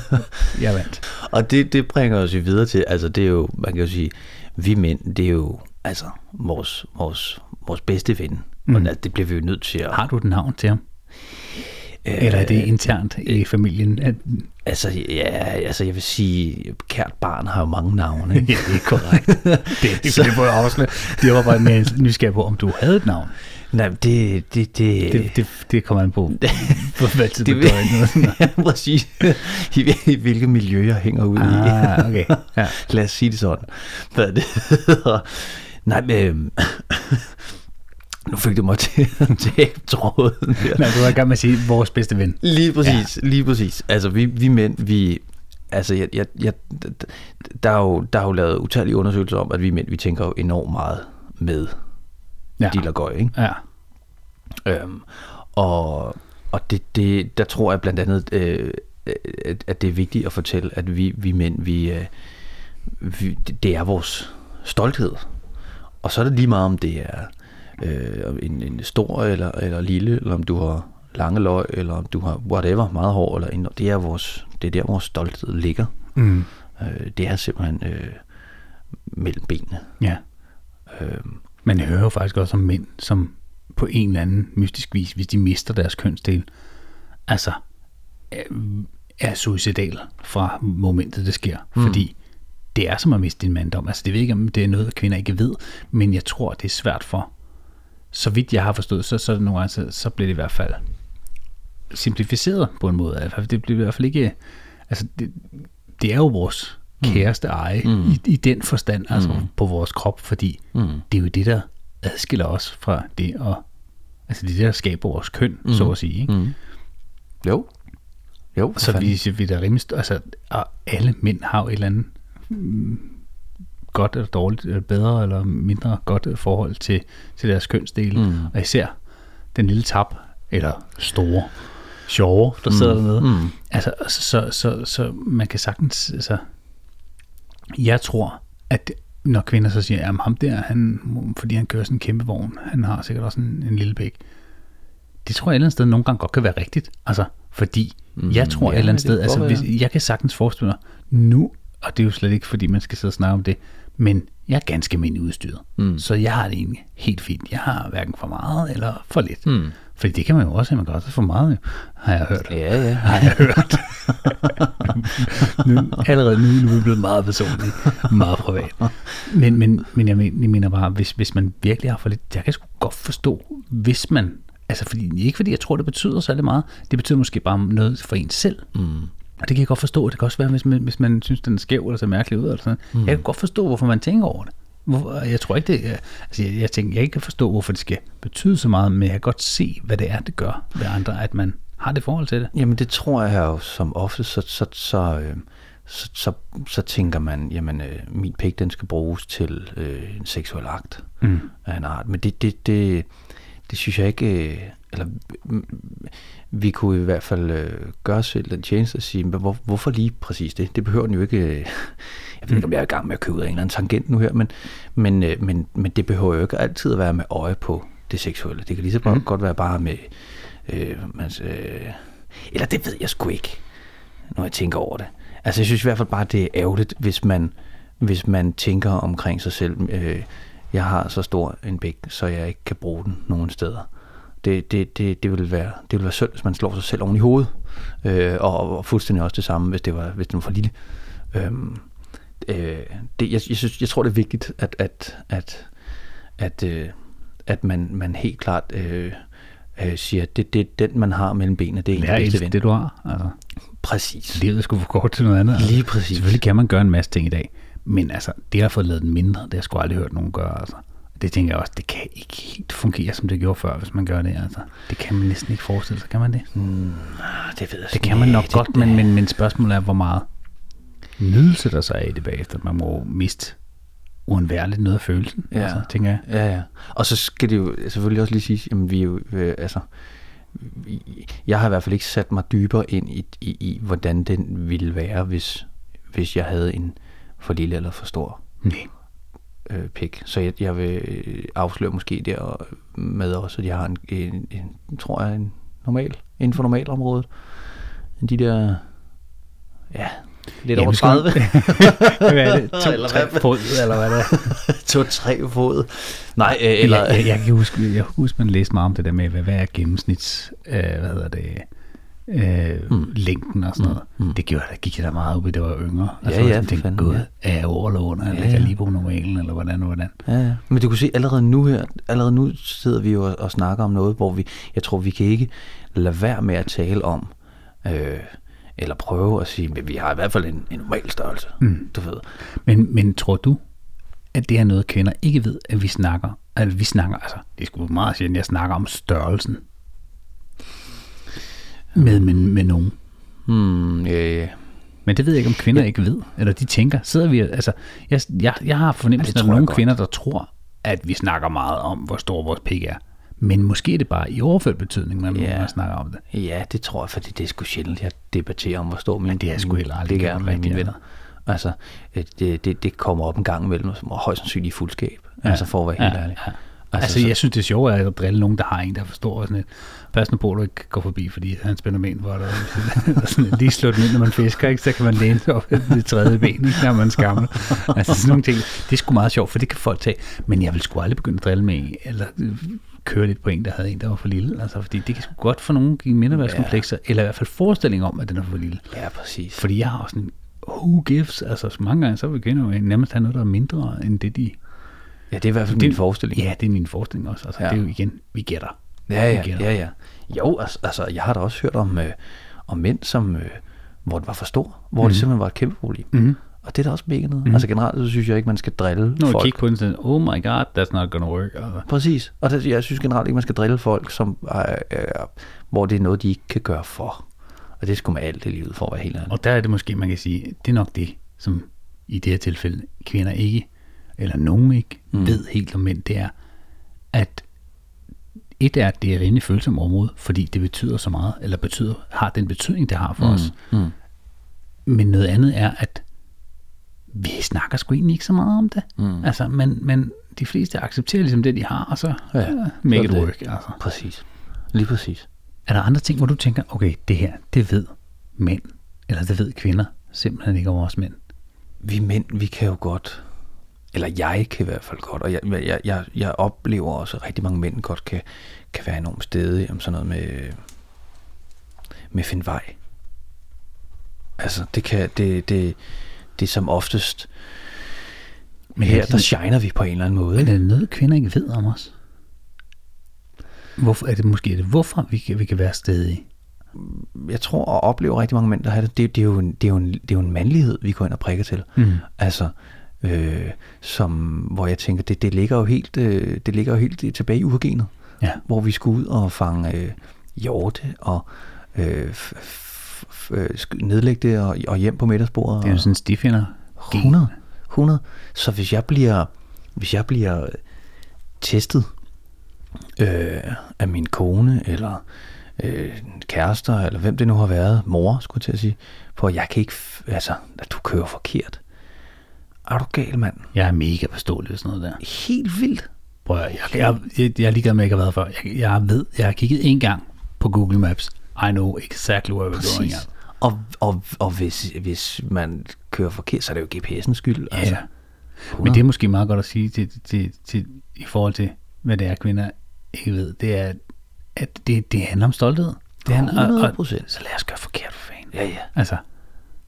Jeg vandt. Og det, det bringer os jo videre til, altså det er jo, man kan jo sige, vi mænd, det er jo altså vores, vores, vores bedste ven. Mm. Og det bliver vi jo nødt til at... Har du et navn til ham? Øh, Eller er det internt i familien? At... Altså, ja, altså jeg vil sige, kært barn har jo mange navne. ja, det er korrekt. det, det, så... det, jeg afsløre. det var bare mere nysgerrig på, om du havde et navn. Nej, det... Det, det, det, det, det kommer an på, på hvad tid det, det ja, præcis. I, I hvilket miljø jeg hænger ud ah, i. okay. Ja. Lad os sige det sådan. Hvad det Nej, men... Nu fik du mig til at tabe tråden her. Nej, du var i gang med at sige, vores bedste ven. Lige præcis, ja. lige præcis. Altså, vi, vi mænd, vi... Altså, jeg, jeg, jeg, der, er jo, der er jo lavet utallige undersøgelser om, at vi mænd, vi tænker jo enormt meget med ja. de gøj, ikke? Ja. Øhm, og og det, det, der tror jeg blandt andet, øh, at, at det er vigtigt at fortælle, at vi, vi mænd, vi, øh, vi, det er vores stolthed. Og så er det lige meget, om det er øh, en, en stor eller, eller lille, eller om du har lange løg, eller om du har whatever, meget hår, eller en, det er, vores, det er der, vores stolthed ligger. Mm. Øh, det er simpelthen øh, mellem benene. Ja. Øh, jeg hører jo faktisk også om mænd, som på en eller anden mystisk vis, hvis de mister deres kønsdel, altså er suicidal fra momentet, det sker. Mm. Fordi det er som at miste din manddom. Altså det ved ikke, om det er noget, kvinder ikke ved, men jeg tror, det er svært for, så vidt jeg har forstået, så, så, nogle gange, så, så bliver det i hvert fald simplificeret på en måde. Det bliver i hvert fald ikke, altså det, det er jo vores mm. kæreste eje mm. i, i den forstand, altså mm. på vores krop, fordi mm. det er jo det, der adskiller os fra det, og altså det, der skaber vores køn, mm. så at sige. Ikke? Mm. Jo. Jo, så vi, vi der rimelig, altså, alle mænd har jo et eller andet godt eller dårligt, eller bedre eller mindre godt forhold til, til deres kønsdele. Mm. Og især den lille tab, eller store, sjove, der sidder mm. dernede. Mm. Altså, så, så, så, så man kan sagtens, altså, jeg tror, at når kvinder så siger, at ham der, han, fordi han kører sådan en kæmpe vogn, han har sikkert også en, en lille pæk. Det tror jeg et eller andet sted nogle gange godt kan være rigtigt. Altså, fordi mm, jeg tror ja, et eller andet sted, altså, hvis, jeg kan sagtens forestille mig, nu og det er jo slet ikke, fordi man skal sidde og snakke om det, men jeg er ganske almindelig udstyret. Mm. Så jeg har det egentlig helt fint. Jeg har hverken for meget eller for lidt. Mm. Fordi det kan man jo også, man kan også for meget, har jeg hørt. Ja, ja. Har jeg hørt. nu, allerede nu, nu er vi blevet meget personligt, meget privat. Men, men, men jeg, mener, jeg mener bare, hvis, hvis man virkelig har for lidt, jeg kan sgu godt forstå, hvis man, altså fordi, ikke fordi jeg tror, det betyder så meget, det betyder måske bare noget for en selv. Mm. Og det kan jeg godt forstå. Det kan også være, hvis man, hvis man synes, den er skæv eller ser mærkelig ud. Eller sådan. Mm. Jeg kan godt forstå, hvorfor man tænker over det. Hvor, jeg tror ikke, det er, altså jeg, jeg, tænker, jeg ikke kan forstå, hvorfor det skal betyde så meget, men jeg kan godt se, hvad det er, det gør ved andre, at man har det forhold til det. Jamen det tror jeg jo som ofte, så, så, så, øh, så, så, så tænker man, jamen øh, min pik, den skal bruges til øh, en seksuel akt mm. af en art. Men det, det, det, det synes jeg ikke, øh, eller vi kunne i hvert fald øh, gøre selv den tjeneste at sige, hvor, hvorfor lige præcis det? Det behøver den jo ikke... Øh, jeg ved ikke, om jeg er i gang med at købe ud af en eller anden tangent nu her, men, men, øh, men, men det behøver jo ikke altid at være med øje på det seksuelle. Det kan lige så mm. godt være bare med... Øh, man, øh, eller det ved jeg sgu ikke, når jeg tænker over det. Altså jeg synes i hvert fald bare, det er ærgerligt, hvis man hvis man tænker omkring sig selv, øh, jeg har så stor en bæk, så jeg ikke kan bruge den nogen steder. Det, det, det, det, vil være, det vil være synd, hvis man slår sig selv oven i hovedet. Øh, og, og fuldstændig også det samme, hvis, det var, hvis den var for lille. Øh, øh, det, jeg, jeg, synes, jeg tror, det er vigtigt, at, at, at, at, øh, at man, man helt klart øh, øh, siger, at det, det er den, man har mellem benene. Det er Lær ven. det, du har. Altså, Præcis. livet skulle få kort til noget andet. Altså. Lige præcis. Selvfølgelig kan man gøre en masse ting i dag, men altså, det har fået lavet den mindre, det har jeg sgu aldrig hørt nogen gøre. Altså. Det tænker jeg også, det kan ikke helt fungere, som det gjorde før, hvis man gør det. Altså. Det kan man næsten ikke forestille sig, kan man det? Mm, det ved jeg Det kan man nok godt, men, men, men spørgsmålet er, hvor meget nydelse der så er i det bagefter. Man må miste uundværligt noget af følelsen, Ja. altså, tænker jeg. Ja, ja. Og så skal det jo selvfølgelig også lige sige, jamen vi er jo, øh, altså, jeg har i hvert fald ikke sat mig dybere ind i, i, i hvordan den ville være, hvis, hvis jeg havde en for lille eller for stor Nej. Øh, pik. Så jeg, jeg vil øh, afsløre måske der med også, at jeg har en, en, en tror jeg, en normal, inden for normalområdet. De der, ja, lidt Ja, over nu skal 30. hvad er det? To, Eller tre hvad? fod, eller hvad er det? To-tre fod. Nej, øh, eller... jeg, jeg, jeg, kan huske, jeg kan huske, man læste meget om det der med, hvad, hvad er gennemsnits, øh, hvad hedder det, øh, mm. længden og sådan noget. Mm. Det gjorde, der gik jeg da meget op i, det var yngre. Ja, så ja, jeg for tænkte, fanden, gud, ja. er jeg over eller under, eller Ja, ja, ja. lige på normalen, eller hvordan og hvordan. Ja, ja. Men du kan se, allerede nu her, allerede nu sidder vi jo og, og snakker om noget, hvor vi, jeg tror, vi kan ikke lade være med at tale om, øh, eller prøve at sige, men vi har i hvert fald en, en normal størrelse, mm. du ved. Men, men tror du, at det er noget, kvinder ikke ved, at vi snakker, at vi snakker, altså, det er sgu meget sjældent, jeg snakker om størrelsen med, med, med nogen. Hmm, ja, ja. Men det ved jeg ikke, om kvinder ja. ikke ved, eller de tænker, sidder vi, altså, jeg, jeg, jeg har fornemmelsen, Ja, det at tror jeg nogle godt. kvinder, der tror, at vi snakker meget om, hvor stor vores pik er. Men måske er det bare i overført betydning, man, Ja. yeah. man snakker om det. Ja, det tror jeg, fordi det er sgu sjældent, jeg debatterer om, hvor stor min det har jeg sgu heller aldrig pik er med mine venner. Altså, øh, det, det, det kommer op en gang imellem, som højst sandsynligt i fuldskab, ja. altså for at være helt Ja, ærlig. ja. Altså, så- jeg synes, det er sjovt at drille nogen, der har en, der forstår sådan et. Pas nu på, du ikke går forbi, fordi han spænder men hvor der sådan, lige slå den ind, når man fisker, ikke? så kan man læne sig op i det tredje ben, ikke? når man skammer. Altså sådan nogle ting. Det er sgu meget sjovt, for det kan folk tage. Men jeg vil sgu aldrig begynde at drille med en, eller øh, køre lidt på en, der havde en, der var for lille. Altså, fordi det kan sgu godt for nogen give mindreværdskomplekser, ja. eller i hvert fald forestilling om, at den er for lille. Ja, præcis. Fordi jeg har også sådan, who gives? Altså, så mange gange, så vil kvinder jo nærmest have noget, der er mindre, end det, de Ja, det er i hvert fald min forestilling. Ja, det er min forestilling også. Altså, Ja. Det er jo igen, vi gætter. Ja, ja, ja, ja. Jo, altså, altså jeg har da også hørt om, øh, om mænd, som, øh, hvor det var for stor, hvor mm. det simpelthen var et kæmpe problem. Mhm. Og det er da også mega noget. Mm. Altså generelt, så synes jeg ikke, man skal drille Når folk. kigger på den, så oh my god, that's not gonna work. Præcis. Og det, jeg synes generelt ikke, man skal drille folk, som, øh, øh, hvor det er noget, de ikke kan gøre for. Og det skulle med alt i livet, for at være helt ærlig. Og der er det måske, man kan sige, det er nok det, som i det her tilfælde kvinder ikke, eller nogen ikke, mm. ved helt om mænd, det er, at et er, at det er et rimelig følsomt område, fordi det betyder så meget, eller betyder, har den betydning, det har for mm. os. Mm. Men noget andet er, at vi snakker sgu egentlig ikke så meget om det. Mm. Altså, men, men de fleste accepterer ligesom det, de har, og så Ja, ja, make så it det- work. Altså. Præcis. Lige præcis. Er der andre ting, hvor du tænker, okay, det her, det ved mænd, eller det ved kvinder, simpelthen ikke om os mænd? vi mænd, vi kan jo godt, eller jeg kan i hvert fald godt, og jeg, jeg, jeg, jeg oplever også, at rigtig mange mænd godt kan, kan være enormt stedige om sådan noget med, med finde vej. Altså, det kan, det, det, det er som oftest, men er her, der shiner vi på en eller anden måde. Er det noget, kvinder ikke ved om os? Hvorfor, er det måske er det, hvorfor vi kan, vi kan være stedige? Jeg tror og oplever rigtig mange mænd, der har det, det, det, er jo en, det, er jo en, det er jo en mandlighed, vi går ind og prikker til. Mm. Altså, øh, som, hvor jeg tænker, det, det, ligger jo helt, øh, det ligger jo helt tilbage i urgenet. Ja. hvor vi skulle ud og fange øh, hjorte og øh, f- f- f- øh, nedlægge det og, og hjem på middagsbordet. Det er jo sådan en stifinder. 100. 100. Så hvis jeg bliver, hvis jeg bliver testet øh, af min kone, eller øh, kærester, eller hvem det nu har været, mor, skulle jeg til at sige, på at jeg kan ikke, altså, at du kører forkert. Er du gal, mand? Jeg er mega påståelig og sådan noget der. Helt vildt. Prøv at, jeg, jeg, jeg, jeg er ligeglad med, at jeg ikke har været før. Jeg, jeg ved, jeg har kigget en gang på Google Maps. I know exactly where we're going. Altså. Og, og, og hvis, hvis man kører forkert, så er det jo GPS'ens skyld. Altså. Ja. Men det er måske meget godt at sige til, til, til, i forhold til, hvad det er, kvinder ikke ved. Det er, at det, det handler om stolthed. Det handler, og, og, 100%. så lad os gøre forkert, for fanden. Ja, ja. Altså,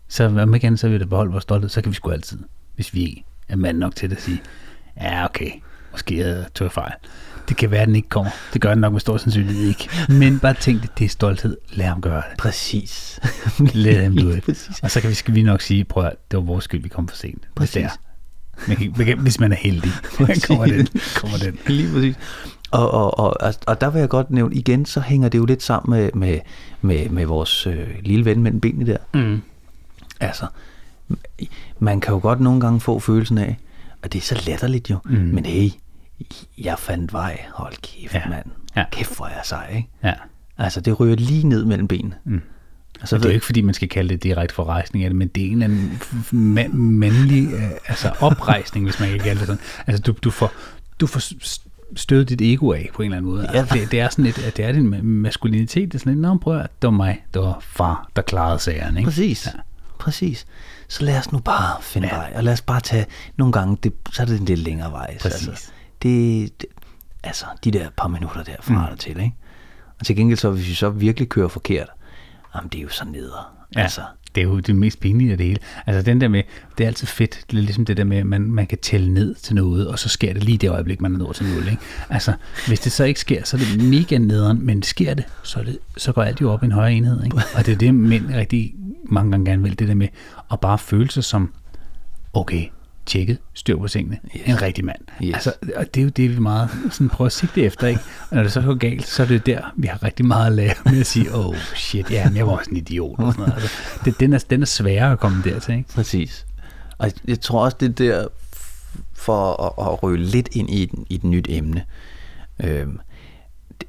så om ikke andet, så vil det beholde vores stolthed. Så kan vi sgu altid, hvis vi er mand nok til det, at sige, ja, okay, måske jeg tog fejl. Det kan være, at den ikke kommer. Det gør den nok med stor sandsynlighed ikke. Men bare tænk det, det er stolthed. Lad ham gøre det. Præcis. Lad ham do. Præcis. Og så kan vi, skal vi nok sige, prøv at det var vores skyld, vi kom for sent. Hvis det er. Præcis. Man kan, man kan, hvis man er heldig, kommer den. Kommer den. Lige præcis. Og, og, og, og, og der vil jeg godt nævne, igen, så hænger det jo lidt sammen med, med, med, med vores øh, lille ven mellem benene der. Mm. Altså, man kan jo godt nogle gange få følelsen af, og det er så latterligt jo, Mm. men hey, jeg fandt vej, hold kæft Ja. mand, Ja. kæft hvor er jeg sej, ikke? Ja. Altså, det ryger lige ned mellem benene. Mm. Altså, Så det er jo ikke, fordi man skal kalde det direkte forrejsning af det, men det er en eller anden ma- mandlig øh, altså oprejsning, hvis man kan kalde det sådan. Altså, du, du får, du får s- stødet dit ego af på en eller anden måde. Ja. Altså, det, det, er sådan lidt, at det er din ma- maskulinitet. Det er sådan lidt, nå, prøv at, det var mig, det var far, der klarede sagerne. Ikke? Præcis. Ja. Præcis. Så lad os nu bare finde Ja. vej, og lad os bare tage, nogle gange, det, så er det en lidt længere vej. Præcis. Altså, det, det, altså, de der par minutter der fra Mm. til, ikke? Og til gengæld så, hvis vi så virkelig kører forkert, jamen det er jo så neder. Ja, Altså, det er jo det mest pinlige af det hele. Altså den der med, det er altid fedt, det er ligesom det der med, at man, man kan tælle ned til noget, og så sker det lige det øjeblik, man er nået til nul. Ikke? Altså, hvis det så ikke sker, så er det mega nederen, men sker det, så, det, så går alt jo op i en højere enhed. Ikke? Og det er det, mænd rigtig mange gange gerne vil, det der med at bare føle sig som, okay, tjekket, styr på tingene, yes. En rigtig mand. Yes. Altså, og det er jo det, vi meget sådan prøver at sigte efter, ikke? Og når det så går galt, så er det der, vi har rigtig meget at lære med at sige, oh shit, ja, men jeg var også en idiot. Og sådan noget. Altså, det, den, er, den er sværere at komme dertil, ikke? Præcis. Og jeg- tror også, det der, for at, at røge lidt ind i, i et nyt emne, øhm,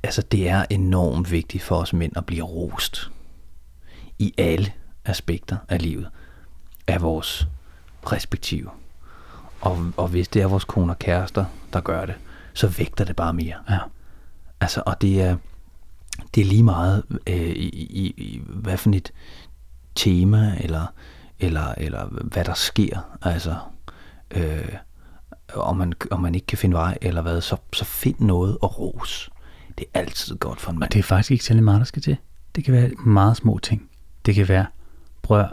altså det er enormt vigtigt for os mænd at blive rost i alle aspekter af livet, af vores perspektiv. Og, og hvis det er vores koner og kærester, der gør det, så vægter det bare mere. Ja. Altså, og det er, det er lige meget, øh, i, i, i, hvad for et tema, eller, eller, eller hvad der sker. Altså, øh, om, man, om man ikke kan finde vej, eller hvad, så, så find noget og ros. Det er altid godt for en mand. Og det er faktisk ikke særlig meget, der skal til. Det kan være meget små ting. Det kan være, prøv at-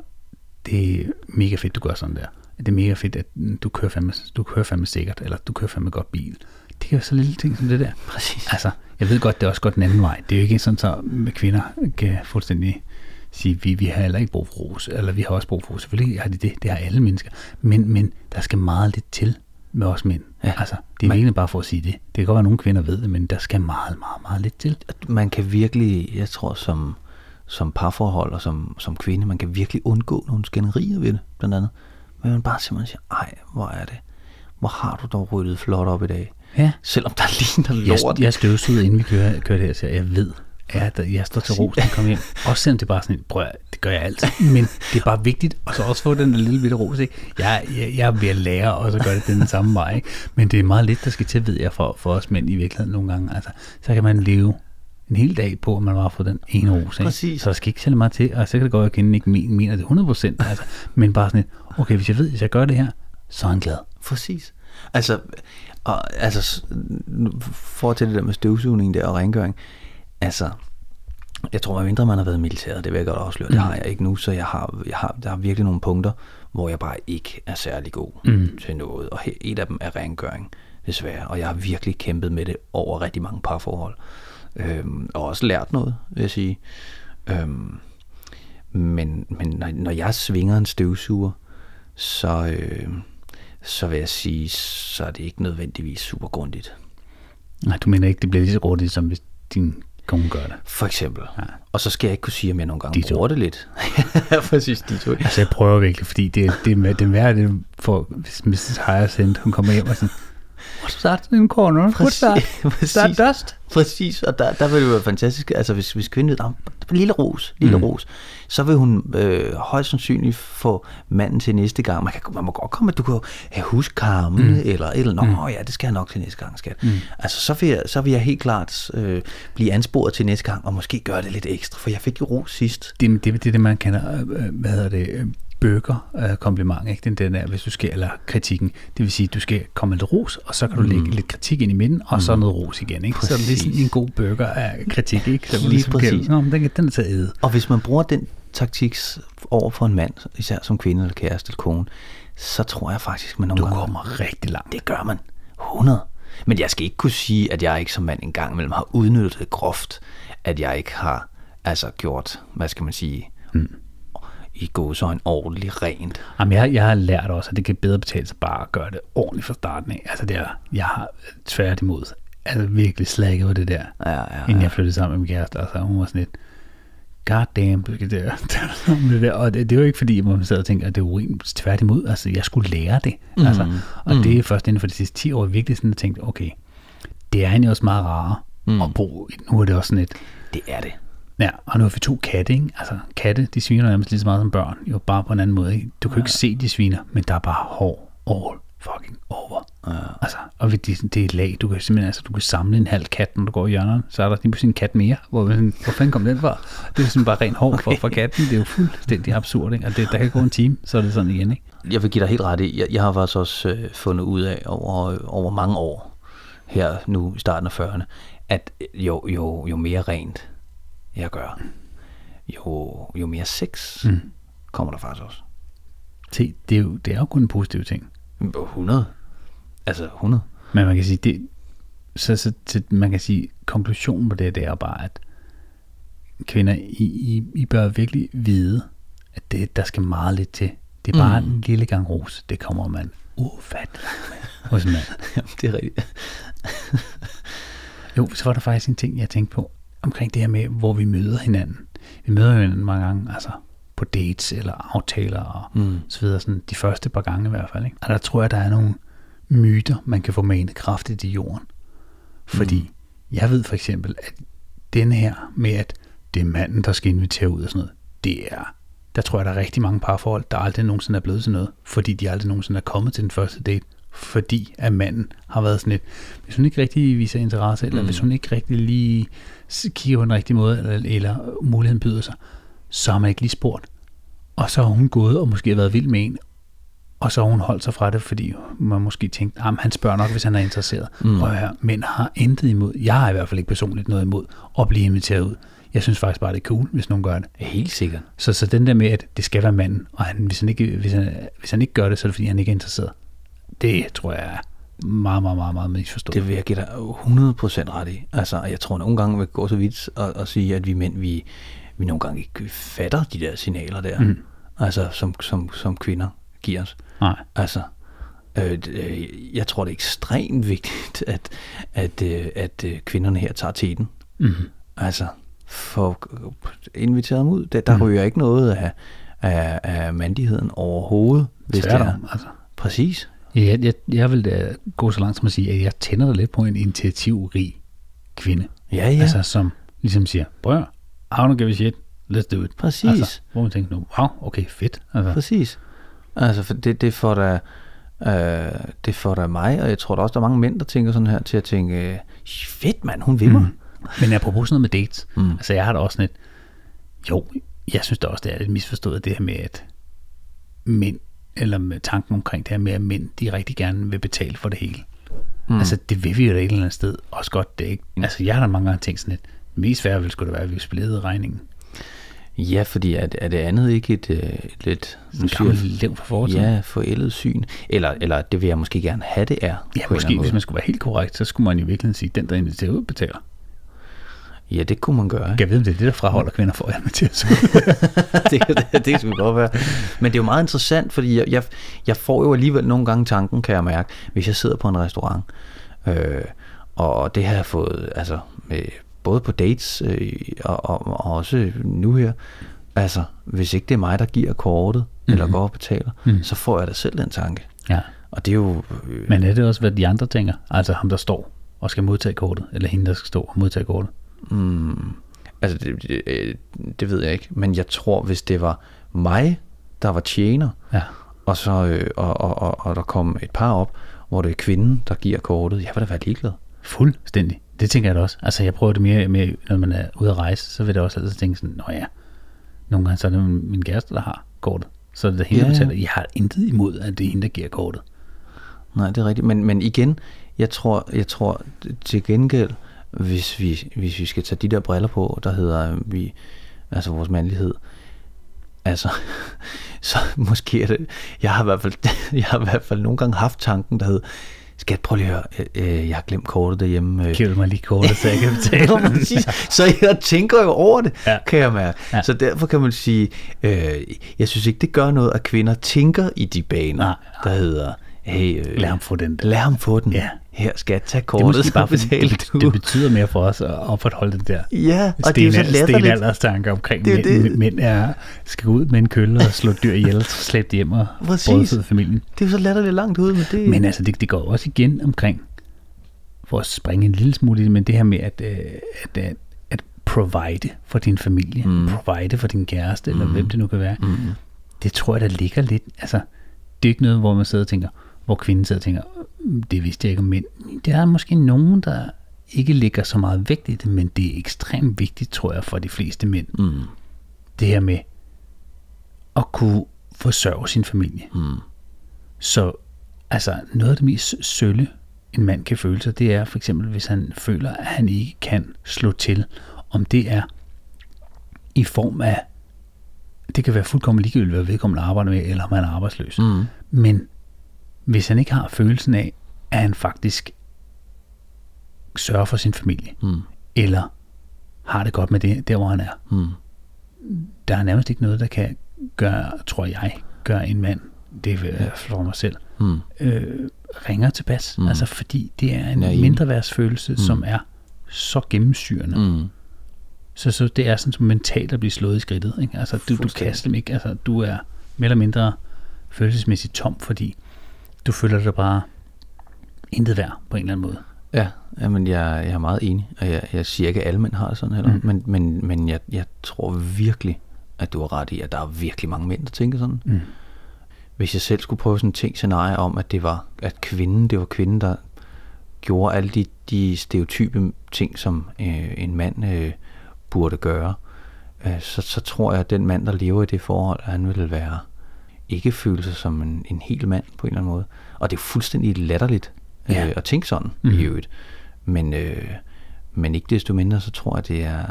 det er mega fedt, du gør sådan der. Det er mega fedt, at du kører fandme, du kører fandme sikkert, eller du kører fandme godt bil. Det kan være så lille ting som det der. Præcis. Altså, jeg ved godt, det er også godt den anden vej. Det er jo ikke sådan, så med kvinder kan fuldstændig sige, vi, vi har heller ikke brug for ros, eller vi har også brug for ros. Selvfølgelig har de det, det har alle mennesker. Men, men der skal meget lidt til med os mænd. Ja. Altså, det er Man- bare for at sige det. Det kan godt være, at nogle kvinder ved det, men der skal meget, meget, meget lidt til. man kan virkelig, jeg tror som, som parforhold og som, som kvinde, man kan virkelig undgå nogle skænderier ved det, blandt andet. Men man bare simpelthen siger, ej, hvor er det, hvor har du dog ryddet flot op i dag. Ja. Selvom der ligner Jeg, lort. jeg støvsugede, inden vi kører, kørte her, så jeg ved, at jeg står til ros, når jeg kommer hjem. Også selvom det er bare sådan, prøv at- det gør jeg altid. Men det er bare vigtigt, og så også få den der lille bitte ros. Ikke? Jeg, jeg, jeg er ved at lære, og så gør det den samme vej. Ikke? Men det er meget lidt, der skal til, ved jeg, for, for os mænd i virkeligheden nogle gange. Altså, så kan man leve en hel dag på, at man bare får den ene ros. Ikke? Præcis. Så der skal ikke særlig meget til, og så kan det godt at kvinden ikke men- mener det 100%. Altså, men bare sådan et, okay, hvis jeg ved, hvis jeg gør det her, så er han glad. Præcis. Altså, og, altså, for til det der med støvsugning der og rengøring. Altså, jeg tror, mindre man har været militæret, det vil jeg godt afsløre, det Mm. har jeg ikke nu, så jeg har, jeg har, der er virkelig nogle punkter, hvor jeg bare ikke er særlig god Mm. til noget. Og et af dem er rengøring, desværre. Og jeg har virkelig kæmpet med det over rigtig mange parforhold. Øhm, og også lært noget, vil jeg sige. Øhm, men men når, når jeg svinger en støvsuger, så, øh, så vil jeg sige, så er det ikke nødvendigvis super grundigt. Nej, du mener ikke, det bliver lige så hurtigt, som hvis din kone gør det. For eksempel. Ja. Og så skal jeg ikke kunne sige, om jeg nogle gange De to. bruger det lidt. Præcis, de to. Altså, jeg prøver virkelig, fordi det, det, det, det værre, det for, hvis Mrs. Hyacinth, hun kommer hjem og sådan, what start in corner. Put start, Præcis. start dust. Præcis, og der, der vil det være fantastisk, altså hvis, hvis kvinden "Nå, lille ros, lille mm. ros, så vil hun øh, højst sandsynligt få manden til næste gang. Man, kan, man må godt komme, at du kan have huskarme, mm. eller et eller andet, Nå ja, det skal jeg nok til næste gang, skat. Mm. Altså så vil, jeg, så vil jeg helt klart øh, blive ansporet til næste gang, og måske gøre det lidt ekstra, for jeg fik jo ros sidst. Det, det, det er det, man kender, øh, hvad hedder det, øh, bøger øh, kompliment, ikke? Den, den der, hvis du skal, eller kritikken. Det vil sige, du skal komme med lidt ros, og så kan du lægge lidt kritik ind i midten, og så noget ros igen, ikke? Så det er sådan Præcis. en god bøger af kritik, ikke? Så Lige ligesom kan- præcis. Nå, men den, kan- den er til at æde. Og hvis man bruger den taktik over for en mand, især som kvinde eller kæreste eller kone, så tror jeg faktisk, man nogle Du gange... kommer rigtig langt. Det gør man. 100. Men jeg skal ikke kunne sige, at jeg ikke som mand engang imellem har udnyttet groft, at jeg ikke har altså gjort, hvad skal man sige, mm. I gåsøjne ordentligt rent. Jamen, jeg, jeg har lært også, at det kan bedre betale sig bare at gøre det ordentligt fra starten af. Altså, det er, jeg har tværtimod altså virkelig slækket på det der, Ja, ja, inden ja. jeg flyttede sammen med min kæreste. Altså, hun var sådan lidt, god damn, du skal der, det der. Og det, det er jo ikke fordi, man sad og tænkte, at det er urimeligt. Tværtimod, altså, jeg skulle lære det. Mm. Altså, og mm. det er først inden for de sidste 10 år, virkelig sådan tænkte, okay, det er egentlig også meget rarere mm. at bruge. Nu er det også sådan et, Det er det. Ja, og nu har vi to katte, ikke? Altså, katte, de sviner nærmest lige så meget som børn. Jo, bare på en anden måde, ikke? Du kan jo ikke se, de sviner, men der er bare hår all fucking over. Ja. Altså, og det, det er lag, du kan simpelthen, altså, du kan samle en halv kat, når du går i hjørnet, så er der lige pludselig en kat mere, hvor, hvor fanden kom den fra? Det er sådan bare ren hår for, for katten, det er jo fuldstændig absurd, ikke? Og det, der kan gå en time, så er det sådan igen, ikke? Jeg vil give dig helt ret i, jeg, jeg har faktisk også øh, fundet ud af over, over mange år, her nu i starten af 40'erne, at jo, jo, jo mere rent jeg gør, jo, jo mere sex mm. kommer der faktisk også. Se, det er jo, det er jo kun en positiv ting. 100. Altså 100. Men man kan sige, det, så, så, så man kan sige, konklusionen på det, det er bare, at kvinder, I, I, I bør virkelig vide, at det, der skal meget lidt til. Det er bare mm. en lille gang ros. Det kommer man ufattelig med hos mand. Jamen, det er rigtigt. Jo, så var der faktisk en ting, jeg tænkte på, omkring det her med, hvor vi møder hinanden. Vi møder hinanden mange gange, altså på dates eller aftaler og mm. så videre, sådan de første par gange i hvert fald. Ikke? Og der tror jeg, der er nogle myter, man kan få manet kraftigt i jorden. Fordi mm. jeg ved for eksempel, at den her med, at det er manden, der skal invitere ud og sådan noget, det er, der tror jeg, der er rigtig mange parforhold, der aldrig nogensinde er blevet til noget, fordi de aldrig nogensinde er kommet til den første date, fordi at manden har været sådan lidt, hvis hun ikke rigtig viser interesse, eller mm. hvis hun ikke rigtig lige kigger på den rigtige måde, eller, eller muligheden byder sig, så har man ikke lige spurgt. Og så har hun gået og måske været vild med en, og så har hun holdt sig fra det, fordi man måske tænkte, at han spørger nok, hvis han er interesseret. Mm. Og her, mænd har intet imod, jeg har i hvert fald ikke personligt noget imod, at blive inviteret ud. Jeg synes faktisk bare, det er cool, hvis nogen gør det. Helt sikkert. Så, så den der med, at det skal være manden, og han, hvis, han ikke, hvis, han, hvis han ikke gør det, så er det fordi, han ikke er interesseret. Det tror jeg meget, meget, meget, meget misforstået. Det vil jeg give dig 100% ret i. Altså, jeg tror nogle gange, vi går så vidt at, at sige, at vi mænd, vi, vi nogle gange ikke fatter de der signaler der. Mm. Altså, som, som, som kvinder giver os. Nej. Altså, øh, øh, jeg tror, det er ekstremt vigtigt, at, at, øh, at øh, kvinderne her tager teten. Mm. Altså, for inviteret dem ud. Der, der mm. ryger ikke noget af, af, af mandigheden overhovedet, hvis det er. Altså. Præcis. Jeg, jeg, jeg vil da gå så langt som at sige, at jeg tænder da lidt på en initiativrig kvinde. Ja, ja. Altså, som ligesom siger, prøv I don't give a shit, let's do it. Præcis. Altså, hvor man tænker, nu, wow, okay, fedt. Altså, Præcis. Altså, for det, det får da, øh, det får da mig, og jeg tror der også, der er mange mænd, der tænker sådan her, til at tænke, fedt mand, hun vil mig. Mm. Men apropos sådan noget med dates, mm. altså jeg har da også sådan et, jo, jeg synes da også, det er lidt misforstået, det her med, at mænd, eller med tanken omkring det her med, at mænd, de rigtig gerne vil betale for det hele. Mm. Altså, det vil vi jo da et eller andet sted også godt, det ikke. Altså, jeg har da mange gange tænkt sådan lidt, mest værre ville skulle det være, at vi splittede regningen. Ja, fordi er, er det andet ikke et, øh, et lidt En gammel lev for fortiden. ja, forældet syn? Eller, eller det vil jeg måske gerne have, det er. Ja, måske hvis man skulle være helt korrekt, så skulle man jo virkelig sige, den, der inviterer ud, betaler. Ja, det kunne man gøre. Ikke? Jeg ved, det er det, der fraholder kvinder for at invitere sig ud. det, det, det skulle godt være. Men det er jo meget interessant, fordi jeg, jeg, jeg får jo alligevel nogle gange tanken, kan jeg mærke, hvis jeg sidder på en restaurant, øh, og det har jeg fået, altså, med, både på dates øh, og, og, og også nu her, altså, hvis ikke det er mig, der giver kortet, mm-hmm. eller går og betaler, mm. så får jeg da selv den tanke. ja. Og det er jo... Øh, Men er det også, hvad de andre tænker? Altså ham, der står og skal modtage kortet, eller hende, der skal stå og modtage kortet? Mm, altså, det, det, øh, det ved jeg ikke. Men jeg tror, hvis det var mig, der var tjener, Ja. og, så, øh, og, og, og, og der kom et par op, hvor det er kvinden, der giver kortet, jeg vil da være ligeglad. Fuldstændig. Det tænker jeg da også. Altså jeg prøver det mere med, når man er ude at rejse, så vil det også altid tænke sådan, nå ja, nogle gange så er det min kæreste, der har kortet. Så er det hende, Ja, der ja. betaler. Jeg har intet imod, at det er hende, der giver kortet. Nej, det er rigtigt. Men, men igen, jeg tror, jeg tror til gengæld, hvis vi, hvis vi skal tage de der briller på, der hedder øh, vi, altså vores mandlighed, altså, så måske er det, jeg har i hvert fald, jeg har i hvert fald nogle gange haft tanken, der hed, skat, prøv lige at høre, øh, øh, jeg har glemt kortet derhjemme. øh, Giv mig lige kortet, så jeg kan betale. Nå, præcis. så jeg tænker jo over det, Ja. kan jeg mærke. Ja. Så derfor kan man sige, øh, jeg synes ikke, det gør noget, at kvinder tænker i de baner, Nej, der hedder, hey, øh, Lad ham få den der. Lad ham få den. Ja. Her skal tage Det er kortet, måske så bare det, du. det betyder mere for os at opretholde den der Ja, og det er jo så sten, latterligt. stenalderstanke omkring, Det er mænd, det. mænd er, skal gå ud med en kølle og slå dyr ihjel, slæbe det hjem og brødføde familien. Det er jo så latterligt langt ud, men det... Men altså, det, det går også igen omkring, for at springe en lille smule det, men det her med at, øh, at, at, at provide for din familie, mm. provide for din kæreste, eller hvem det nu kan være, mm. det tror jeg, der ligger lidt, altså, det er ikke noget, hvor man sidder og tænker, hvor kvinden sidder og tænker, "Mm, det vidste jeg ikke om mænd. Det er måske nogen, der ikke lægger så meget vægt i det, men det er ekstremt vigtigt, tror jeg, for de fleste mænd. Mm. Det her med at kunne forsørge sin familie. Mm. Så altså noget af det mest sølle, en mand kan føle sig, det er for eksempel, hvis han føler, at han ikke kan slå til. Om det er i form af, det kan være fuldkommen ligegyldigt, hvad vedkommende arbejder med, eller om han er arbejdsløs. Mm. Men hvis han ikke har følelsen af, at han faktisk sørger for sin familie, Mm. eller har det godt med det, der hvor han er, Mm. der er nærmest ikke noget, der kan gøre, tror jeg, gøre en mand, det er ja. for mig selv, Mm. øh, ringer tilpas. Mm. Altså fordi det er en Jeg enig. mindreværdsfølelse, mm. som er så gennemsyrende. Mm. Så, så det er sådan som mentalt at blive slået i skridtet. Ikke? Altså du, du Fuldstændig. simpelthen ikke, altså du er mere eller mindre følelsesmæssigt tom, fordi du føler dig bare intet værd på en eller anden måde. Ja, jamen jeg, jeg er meget enig, og jeg, jeg siger ikke, at alle mænd har det sådan heller, mm. men, men, men jeg, jeg tror virkelig, at du har ret i, at der er virkelig mange mænd, der tænker sådan. Mm. Hvis jeg selv skulle prøve sådan en ting scenarie om, at det var, at kvinden, det var kvinden, der gjorde alle de, de stereotype ting, som øh, en mand øh, burde gøre, øh, så, så tror jeg, at den mand, der lever i det forhold, han ville være ikke føle sig som en, en hel mand på en eller anden måde. Og det er fuldstændig latterligt øh, Ja. at tænke sådan Mhm. mm. i øvrigt. Men, øh, men ikke desto mindre, så tror jeg, det er...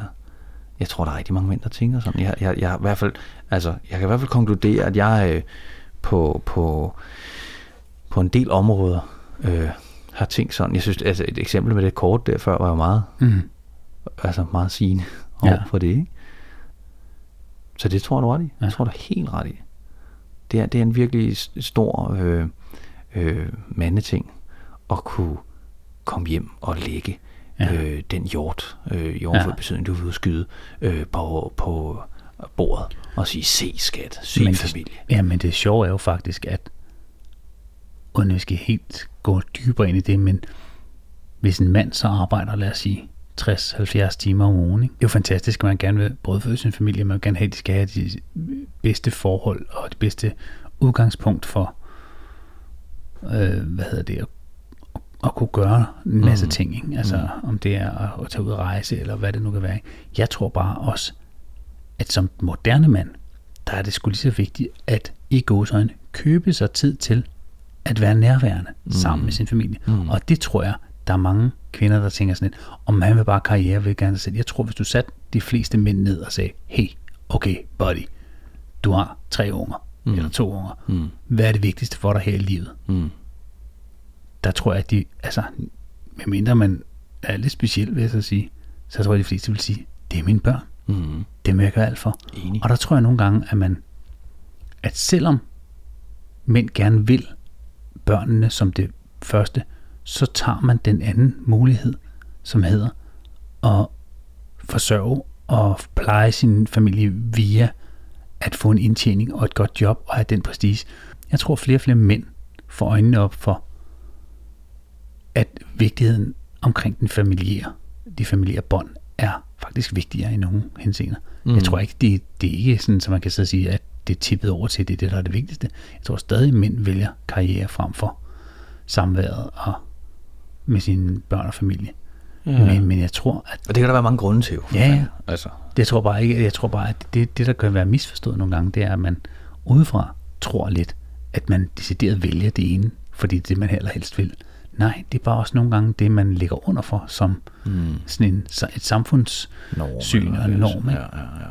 Jeg tror, der er rigtig mange mænd, der tænker sådan. Jeg, jeg, jeg, i hvert fald, altså, jeg kan i hvert fald konkludere, at jeg øh, på, på, på en del områder øh, har tænkt sådan. Jeg synes, altså et eksempel med det kort der før var jo meget, Mm. altså meget sigende over Ja. for det, ikke? Så det tror du ret i. Ja. Jeg tror, du helt ret i. Det er, det er en virkelig stor øh, øh, mandeting at kunne komme hjem og lægge Ja. øh, den hjort, øh, i overført Ja. ja. betydning, du vil skyde, øh, på, på bordet og sige, se skat, se Men- familie. Ja, men det sjove er jo faktisk, at uden vi skal helt gå dybere ind i det, men hvis en mand så arbejder, lad os sige, 60-70 timer om ugen, ikke? det er jo fantastisk, at man gerne vil brødføde sin familie, man vil gerne have, at de skal have de bedste forhold og det bedste udgangspunkt for, øh, hvad hedder det, at, at kunne gøre en masse mm. ting. Ikke? Altså mm. om det er at, at tage ud og rejse, eller hvad det nu kan være. ikke? Jeg tror bare også, at som moderne mand, der er det sgu lige så vigtigt, at i gåsøjne købe sig tid til at være nærværende mm. sammen med sin familie. Mm. Og det tror jeg, der er mange kvinder, der tænker sådan lidt, om man vil bare karriere, vil gerne selv. Jeg tror, hvis du satte de fleste mænd ned og sagde, hey, okay, buddy, du har tre unger, mm. eller to unger. Mm. Hvad er det vigtigste for dig her i livet? Mm. Der tror jeg, at de, altså, medmindre man er lidt speciel, vil jeg så sige, så tror jeg, at de fleste vil sige, det er mine børn. Mm. Det vil jeg gøre alt for. Enig. Og der tror jeg nogle gange, at man, at selvom mænd gerne vil børnene som det første, så tager man den anden mulighed, som hedder at forsørge og pleje sin familie via at få en indtjening og et godt job og have den prestige. Jeg tror flere og flere mænd får øjnene op for, at vigtigheden omkring den familiære, de familiære bånd, er faktisk vigtigere i nogle henseender. Mm. Jeg tror ikke, det, det er ikke sådan, så man kan så sige, at det er tippet over til, det er det, der er det vigtigste. Jeg tror stadig, at mænd vælger karriere frem for samværet og med sine børn og familie. Ja. Men, men jeg tror, at... Og det kan der være mange grunde til, jo. Ja, ja. Altså. Det, jeg tror bare ikke, jeg tror bare, at det, det, der kan være misforstået nogle gange, det er, at man udefra tror lidt, at man decideret vælger det ene, fordi det er det, man heller helst vil. Nej, det er bare også nogle gange det, man ligger under for, som mm. sådan en, et samfundssyn og en norm. Ja, ja, ja.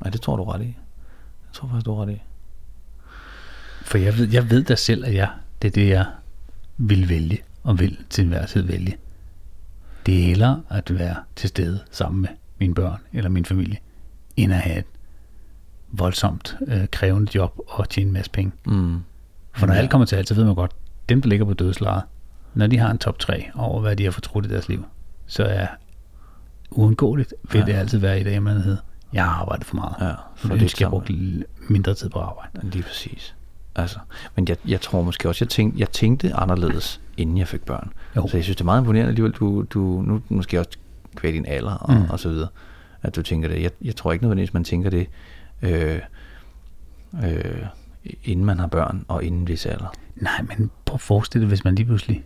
Nej, det tror du ret i. Jeg tror faktisk, du ret i. For jeg ved, jeg ved da selv, at jeg, det er det, jeg vil vælge, og vil til enhver tid vælge. Det er hellere at være til stede sammen med mine børn eller min familie, end at have et voldsomt øh, krævende job og tjene en masse penge. Mm. For når ja. alt kommer til alt, så ved man godt, dem der ligger på dødslaget, når de har en top 3 over, hvad de har fortrudt i deres liv, så er uundgåeligt, vil ja. det altid være i det, man hedder, jeg har arbejdet for meget. Ja, for det skal jeg bruge mindre tid på arbejde. Lige præcis. Altså, men jeg, jeg tror måske også, jeg tænkte, jeg tænkte anderledes, inden jeg fik børn. Jo. Så jeg synes, det er meget imponerende alligevel, du, du nu måske også kvæl din alder og, mm. og så videre, at du tænker det. Jeg, jeg tror ikke nødvendigvis, man tænker det, øh, øh, inden man har børn og inden vis alder. Nej, men prøv at forestille dig, hvis man lige pludselig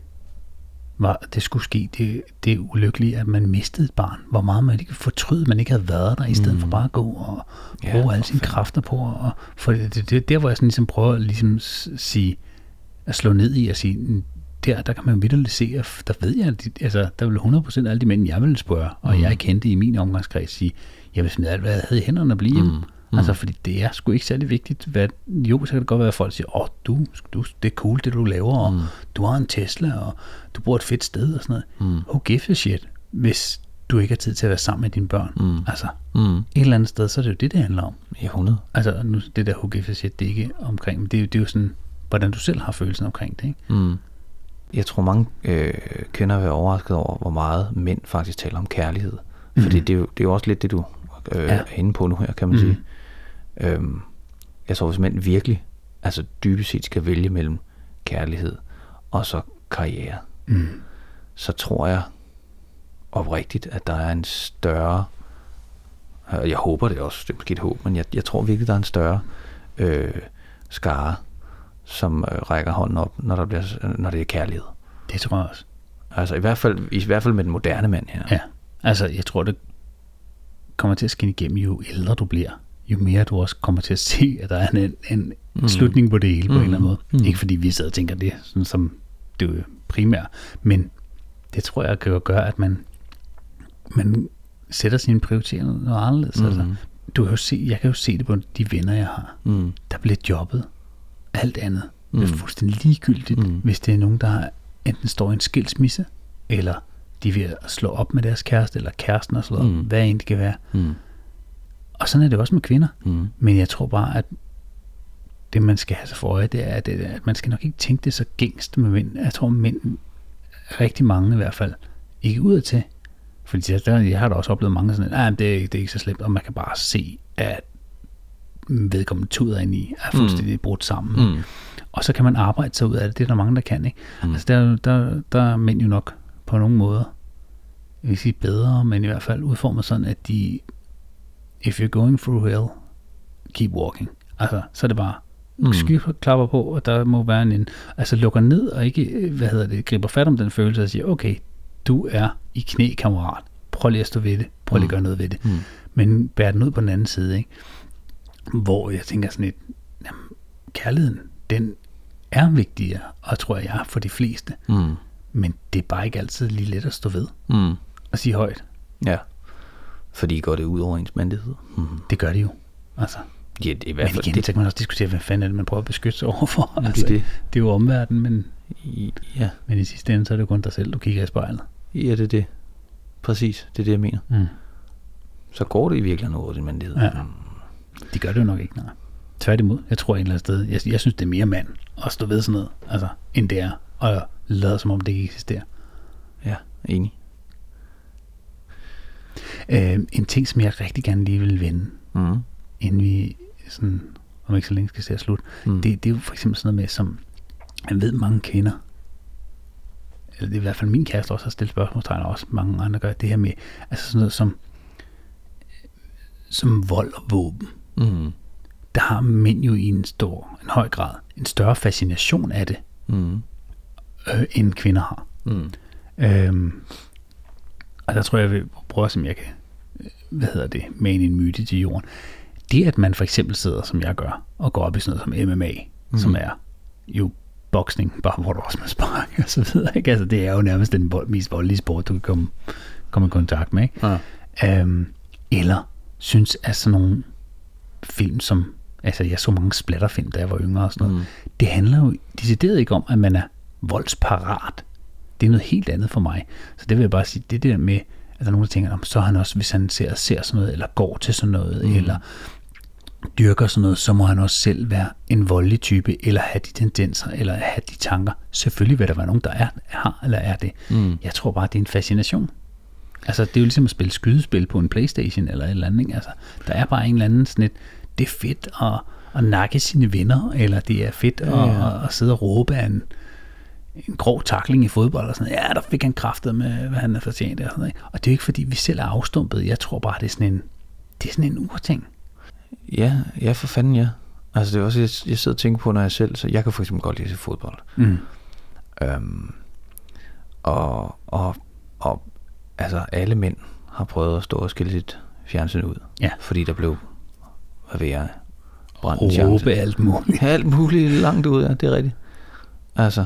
var, det skulle ske, det, det ulykkeligt, at man mistede et barn. Hvor meget man ikke fortrød, man ikke havde været der, i stedet mm. for bare at gå og bruge ja, alle sine kræfter på. Og, for det, det, det, der, hvor jeg sådan ligesom prøver at ligesom sige, at slå ned i og sige, der, der kan man vidderligt se, at der ved jeg, at altså, der vil 100% af alle de mænd, jeg vil spørge, og mm. jeg kendte i min omgangskreds, sige, jeg vil smide alt, hvad jeg havde i hænderne at blive mm. Mm. Altså, fordi det er sgu ikke særlig vigtigt. Hvad, jo, så kan det godt være, at folk siger, åh, oh, du, du, det er cool, det du laver, og mm. du har en Tesla, og du bor et fedt sted, og sådan noget. Mm. Who gives a shit, hvis du ikke har tid til at være sammen med dine børn. Mm. Altså, mm. et eller andet sted, så er det jo det, det handler om. Ja, 100. Altså, nu, det der who gives a shit, det er ikke omkring, men det er, det er jo sådan, hvordan du selv har følelsen omkring det, ikke? Mm. Jeg tror, mange øh, kvinder vil være overrasket over, hvor meget mænd faktisk taler om kærlighed. Mm. Fordi det er, jo, det er jo også lidt det, du øh, ja. er inde på nu her, kan man mm. sige. Øhm, jeg tror, hvis mænd virkelig, altså dybest set skal vælge mellem kærlighed og så karriere, mm. så tror jeg oprigtigt, at der er en større, jeg håber det også, det er måske et håb, men jeg, jeg tror virkelig, der er en større øh, skare, som øh, rækker hånden op, når, der bliver, når det er kærlighed. Det tror jeg også. Altså i hvert fald, i hvert fald med den moderne mand her. Ja, altså jeg tror, det kommer til at skinne igennem, jo ældre du bliver jo mere du også kommer til at se, at der er en, en mm. slutning på det hele på mm. en eller anden måde. Mm. Ikke fordi vi sidder og tænker det, sådan som det er primært, men det tror jeg kan gøre, at man, man sætter sine prioriteringer noget anderledes. Mm. Altså, du kan jo se, jeg kan jo se det på de venner, jeg har. Mm. Der bliver jobbet. Alt andet mm. det er fuldstændig ligegyldigt, mm. hvis det er nogen, der enten står i en skilsmisse, eller de vil slå op med deres kæreste, eller kæresten og sådan noget, mm. hvad end det kan være. Mm og sådan er det også med kvinder. Mm. Men jeg tror bare, at det man skal have sig for øje, det er, at, at man skal nok ikke tænke det så gængst med mænd. Jeg tror mænd, rigtig mange i hvert fald, ikke ud til. Fordi der, jeg har da også oplevet mange sådan, at det, er, det er ikke så slemt, og man kan bare se, at vedkommende tuder ind i er fuldstændig mm. brudt sammen. Mm. Og så kan man arbejde sig ud af det. Det er der mange, der kan. Ikke? Mm. Altså der, der, der er mænd jo nok på nogle måder, jeg vil sige bedre, men i hvert fald udformet sådan, at de if you're going through hell, keep walking. Altså, så er det bare mm. skyklapper på, og der må være en, altså lukker ned og ikke, hvad hedder det, griber fat om den følelse og siger, okay, du er i knæ, kammerat. Prøv lige at stå ved det. Prøv lige at mm. gøre noget ved det. Mm. Men bær den ud på den anden side, ikke? Hvor jeg tænker sådan et, jamen, kærligheden, den er vigtigere, og tror jeg for de fleste. Mm. Men det er bare ikke altid lige let at stå ved. Mm. Og sige højt. Ja. Fordi går det ud over ens mandighed? Mm. Det gør det jo. Altså. Ja, det er i hvert fald men igen, det. så kan man også diskutere, hvad fanden er det, man prøver at beskytte sig overfor. Ja, altså, det, det. er jo omverdenen, men, ja. men i sidste ende, så er det jo kun dig selv, du kigger i spejlet. Ja, det er det. Præcis, det er det, jeg mener. Mm. Så går det i virkeligheden over din mandighed. Ja. Mm. Det gør det jo nok ikke, nej. Tværtimod, jeg tror et eller andet sted, jeg, jeg synes, det er mere mand at stå ved sådan noget, altså, end det er, og lade som om det ikke eksisterer. Ja, enig. Øh, en ting, som jeg rigtig gerne lige vil vende, mm. inden vi sådan, om ikke så længe skal se at slut, mm. det, det er jo for eksempel sådan noget med, som jeg ved mange kvinder, eller det er i hvert fald min kæreste også har stillet spørgsmålstegn, og også mange andre gør, det her med, altså sådan noget som, som vold og våben. Mm. Der har mænd jo i en stor, en høj grad, en større fascination af det, Mm. øh, end kvinder har. Mm. Øhm, og der tror jeg, jeg vil prøve at se, om jeg kan, øh, hvad hedder det, mane en myte til jorden. Det, at man for eksempel sidder, som jeg gør, og går op i sådan noget som MMA, mm. som er jo boksning, bare hvor du også med spark og så videre. Ikke? Altså, det er jo nærmest den vold, mest voldelige sport, du kan komme, komme i kontakt med. Ikke? Ja. Øhm, eller synes, at sådan nogle film som, altså jeg så mange splatterfilm, da jeg var yngre og sådan noget, mm. det handler jo decideret ikke om, at man er voldsparat. Det er noget helt andet for mig. Så det vil jeg bare sige, det der med, at der er nogen, der tænker, "Nå, så han også, hvis han ser, ser sådan noget, eller går til sådan noget, mm. eller dyrker sådan noget, så må han også selv være en voldelig type, eller have de tendenser, eller have de tanker. Selvfølgelig vil der være nogen, der er, har, eller er det. Mm. Jeg tror bare, det er en fascination. Altså, det er jo ligesom at spille skydespil på en Playstation, eller et eller andet. Ikke? Altså, der er bare en eller anden sådan et, det er fedt at, at nakke sine venner, eller det er fedt at, Ja, at, at sidde og råbe af en, en grov takling i fodbold, og sådan Ja, der fik han kraftet med, hvad han er fortjent. Og, sådan, noget, og det er jo ikke, fordi vi selv er afstumpet. Jeg tror bare, det er sådan en, det er sådan en urting. Ja, ja, for fanden ja. Altså det er også, jeg, jeg sidder og tænker på, når jeg selv, så jeg kan for eksempel godt lide at se fodbold. Mm. Øhm, og, og, og altså alle mænd har prøvet at stå og skille sit fjernsyn ud. Ja. Fordi der blev, hvad ved jeg, brændt en chance. Råbe alt muligt. Ja, alt muligt langt ud, ja, det er rigtigt. Altså,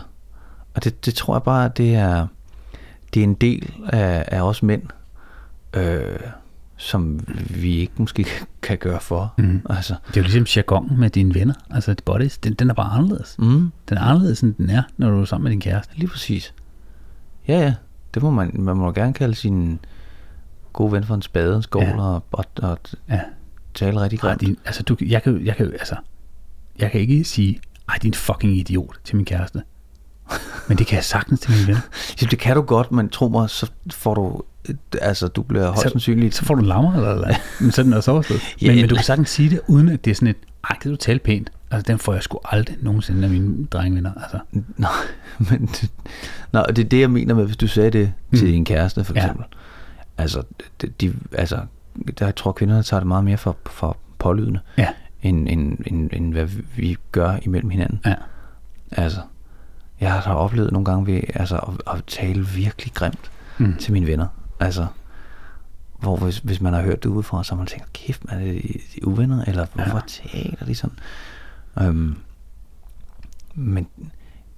og det, det tror jeg bare, det er, det er en del af, af os mænd, øh, som vi ikke måske kan gøre for. Mhm. Altså, Det er jo ligesom jargon med dine venner. Altså, det bodies, den, den er bare anderledes. mm, Den er anderledes, end den er, når du er sammen med din kæreste. lige præcis. Ja, ja, det må man, man må gerne kalde sin gode ven for en spade, en skål, Ja. og, og, og Ja. tale rigtig grimt. din, altså, du, jeg, kan, jeg, kan, altså, jeg kan ikke sige, ej, din fucking idiot til min kæreste. Men det kan jeg sagtens til min ven. Ja, det kan du godt, men tro mig, så får du, altså du bliver højst sandsynligt Så får du lammer, eller, eller men så er den også overstået. Ja, men, men du kan sagtens sige det, uden at det er sådan et, ej, kan du tale pænt? Altså, den får jeg sgu aldrig nogensinde af mine drengvenner. Altså, Nå, men det, nå, det er det, jeg mener med, hvis du sagde det til Mm. din kæreste, for Ja. eksempel. Altså, de, de, altså, der tror kvinderne tager det meget mere for, for pålydende, ja, end, end, end, end hvad vi gør imellem hinanden. ja. Altså, jeg har oplevet nogle gange ved, altså, at, at tale virkelig grimt Mm. til mine venner. Altså, hvor hvis, hvis man har hørt det udefra, så har man tænkt, kæft, man er det de er uvenner, eller hvorfor ja. taler de sådan? Øhm, men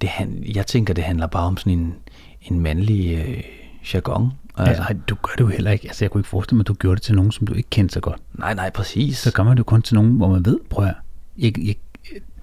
det, han, jeg tænker, det handler bare om sådan en, en mandlig øh, jargon. Altså, ej, du gør det jo heller ikke. Altså, jeg kunne ikke forestille mig, at du gjorde det til nogen, som du ikke kendte så godt. nej, nej, præcis. Så gør man det jo kun til nogen, hvor man ved, prøv at, jeg, jeg,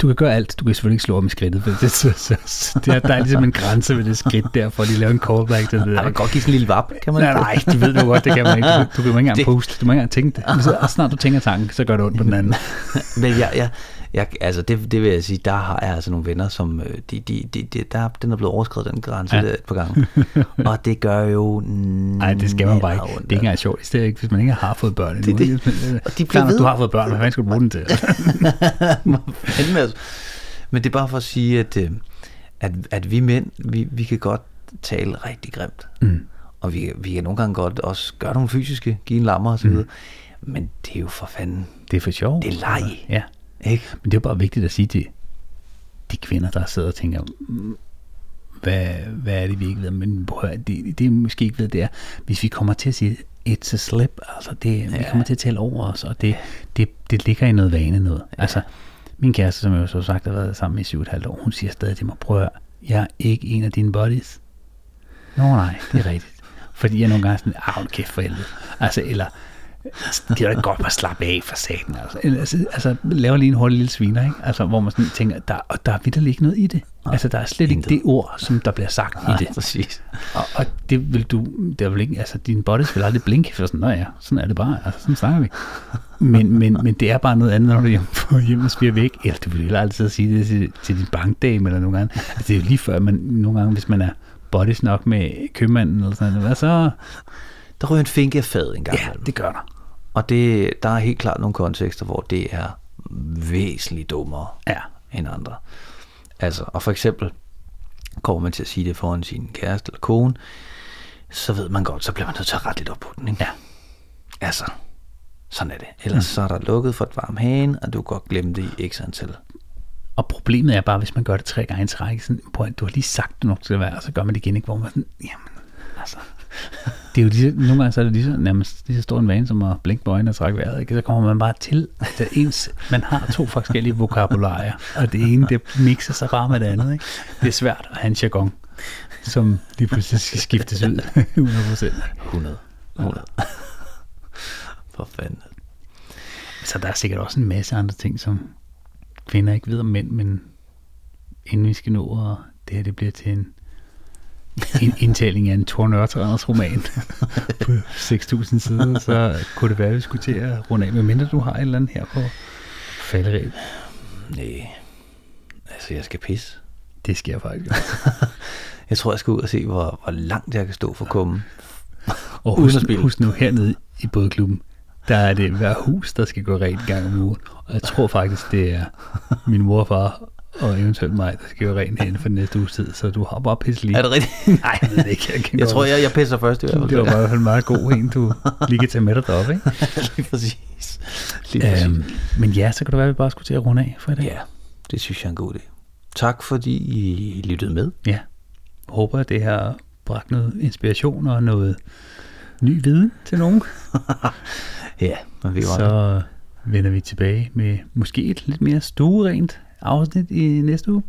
du kan gøre alt. Du kan selvfølgelig ikke slå om i skridtet, for det, så, så, så, det er, der er ligesom en grænse ved det skridt der, for at de laver en callback til det Ja, der. man kan godt give sådan en lille vap, kan man Nej, ikke? nej, det ved du godt, det kan man ikke. Du, du kan jo ikke engang Det- poste, du må ikke engang tænke det. Men så snart du tænker tanken, så gør det ondt på den anden. Men jeg, jeg, jeg, altså det, det vil jeg sige, der har jeg altså nogle venner, som, øh, de, de, de, de, der, den er blevet overskrevet, den grænse Ja. et par gange. Og det gør jo Nej, det skal man bare ikke. Det er ikke engang sjovt. Det er ikke, hvis man ikke har fået børn. Det- det- og de bliver ved. Du har fået børn, hvad fanden skal du bruge den til? Altså. Men det er bare for at sige, at, øh, at, at vi mænd, vi, vi kan godt tale rigtig grimt. Mm. Og vi, vi kan nogle gange godt også gøre nogle fysiske, give en lammer osv. Mm. Men det er jo for fanden, Det er for sjov. Det er leg. Ja. Ikke? Men det er bare vigtigt at sige til de kvinder, der sidder og tænker, "Mm, hvad, hvad er det, vi ikke ved? Men prøv, det, det er måske ikke ved, det er, hvis vi kommer til at sige, it's a slip, altså det, ja. vi kommer til at tale over os, og det, det, det ligger i noget vane noget. Ja. Altså, min kæreste, som jeg jo så sagt har været sammen i syv og et halvt år, hun siger stadig til mig, prøv at jeg er ikke en af dine buddies. Nå nej, det er rigtigt. Fordi jeg nogle gange er sådan, ah, kæft for helvede. Altså, eller, det er da godt bare slappe af for satan. Altså, altså, altså laver lige en hurtig lille sviner, ikke? Altså, hvor man sådan tænker, der, og der er vitterligt ikke noget i det. Altså, der er slet ikke intet. det ord, som der bliver sagt i det. præcis. Og, og det vil du, det er vel ikke, altså din bodies vil aldrig blinke, for sådan, nå ja, sådan er det bare, altså sådan snakker vi. Men, men, men det er bare noget andet, når du er hjemme, på hjemme og spiger væk, eller du vil heller altid sige det til, til din bankdame, eller nogle gange. Altså, det er jo lige før, man nogle gange, hvis man er bodies nok med købmanden, eller sådan noget, hvad så? Der ryger en finke af fad en gang. Ja, det gør der. Og det, der er helt klart nogle kontekster, hvor det er væsentligt dummere Ja. end andre. Altså, og for eksempel, kommer man til at sige det foran sin kæreste eller kone, så ved man godt, så bliver man nødt til at rette lidt op på den. Ikke? Ja. Altså, sådan er det. Ellers mm. så er der lukket for et varmt hane, og du kan godt glemme det i x antal. Og problemet er bare, hvis man gør det tre gange i træk, sådan, på, at du har lige sagt det nok til at være, og så gør man det igen ikke, hvor man sådan, jamen, altså, det er jo lige, nogle gange så er det lige så, nærmest lige så stor en vane, som at blinke på øjnene og trække vejret, ikke? så kommer man bare til, at ens, man har to forskellige vokabularier, og det ene, det mixer sig bare med det andet, ikke? Det er svært at have en jargon, som lige pludselig skal skiftes ud 100%. 100. 100. For fanden. Så der er sikkert også en masse andre ting, som kvinder ikke ved om mænd, men inden vi skal nå, og det her det bliver til en, en indtaling af en Nørtranders roman på 6.000 sider, så kunne det være, at vi skulle til at runde af, medmindre du har et eller andet her på falderæb. Nej. Altså, jeg skal pisse. Det sker jeg faktisk. Jeg tror, jeg skal ud og se, hvor, hvor langt jeg kan stå for kummen. Og husk, husk nu hernede i bådklubben, der er det hver hus, der skal gå rent en gang om ugen. Og jeg tror faktisk, det er min mor og far og eventuelt mig, der skal gå rent herinde for næste uges tid. Så du har bare pisse lige. Er det rigtigt? Nej, jeg ved det ikke. Jeg, Jeg godt- tror, jeg, jeg pisser først i hvert fald. Det var bare i hvert fald meget god en, du lige kan tage med dig deroppe, ikke? Lige præcis. Lige præcis. Øhm, men ja, så kan det være, at vi bare skulle til at runde af for i dag. Ja, det synes jeg er en god idé. Tak fordi I lyttede med. ja. Håber, at det har bragt noget inspiration og noget ny viden til nogen. Ja, man ved jo. Så vender vi tilbage med måske et lidt mere stuerent afsnit i næste uge.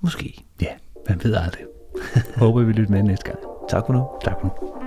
Måske. Ja, man ved aldrig. Håber, vi lytter med næste gang. Tak for nu. Tak for nu.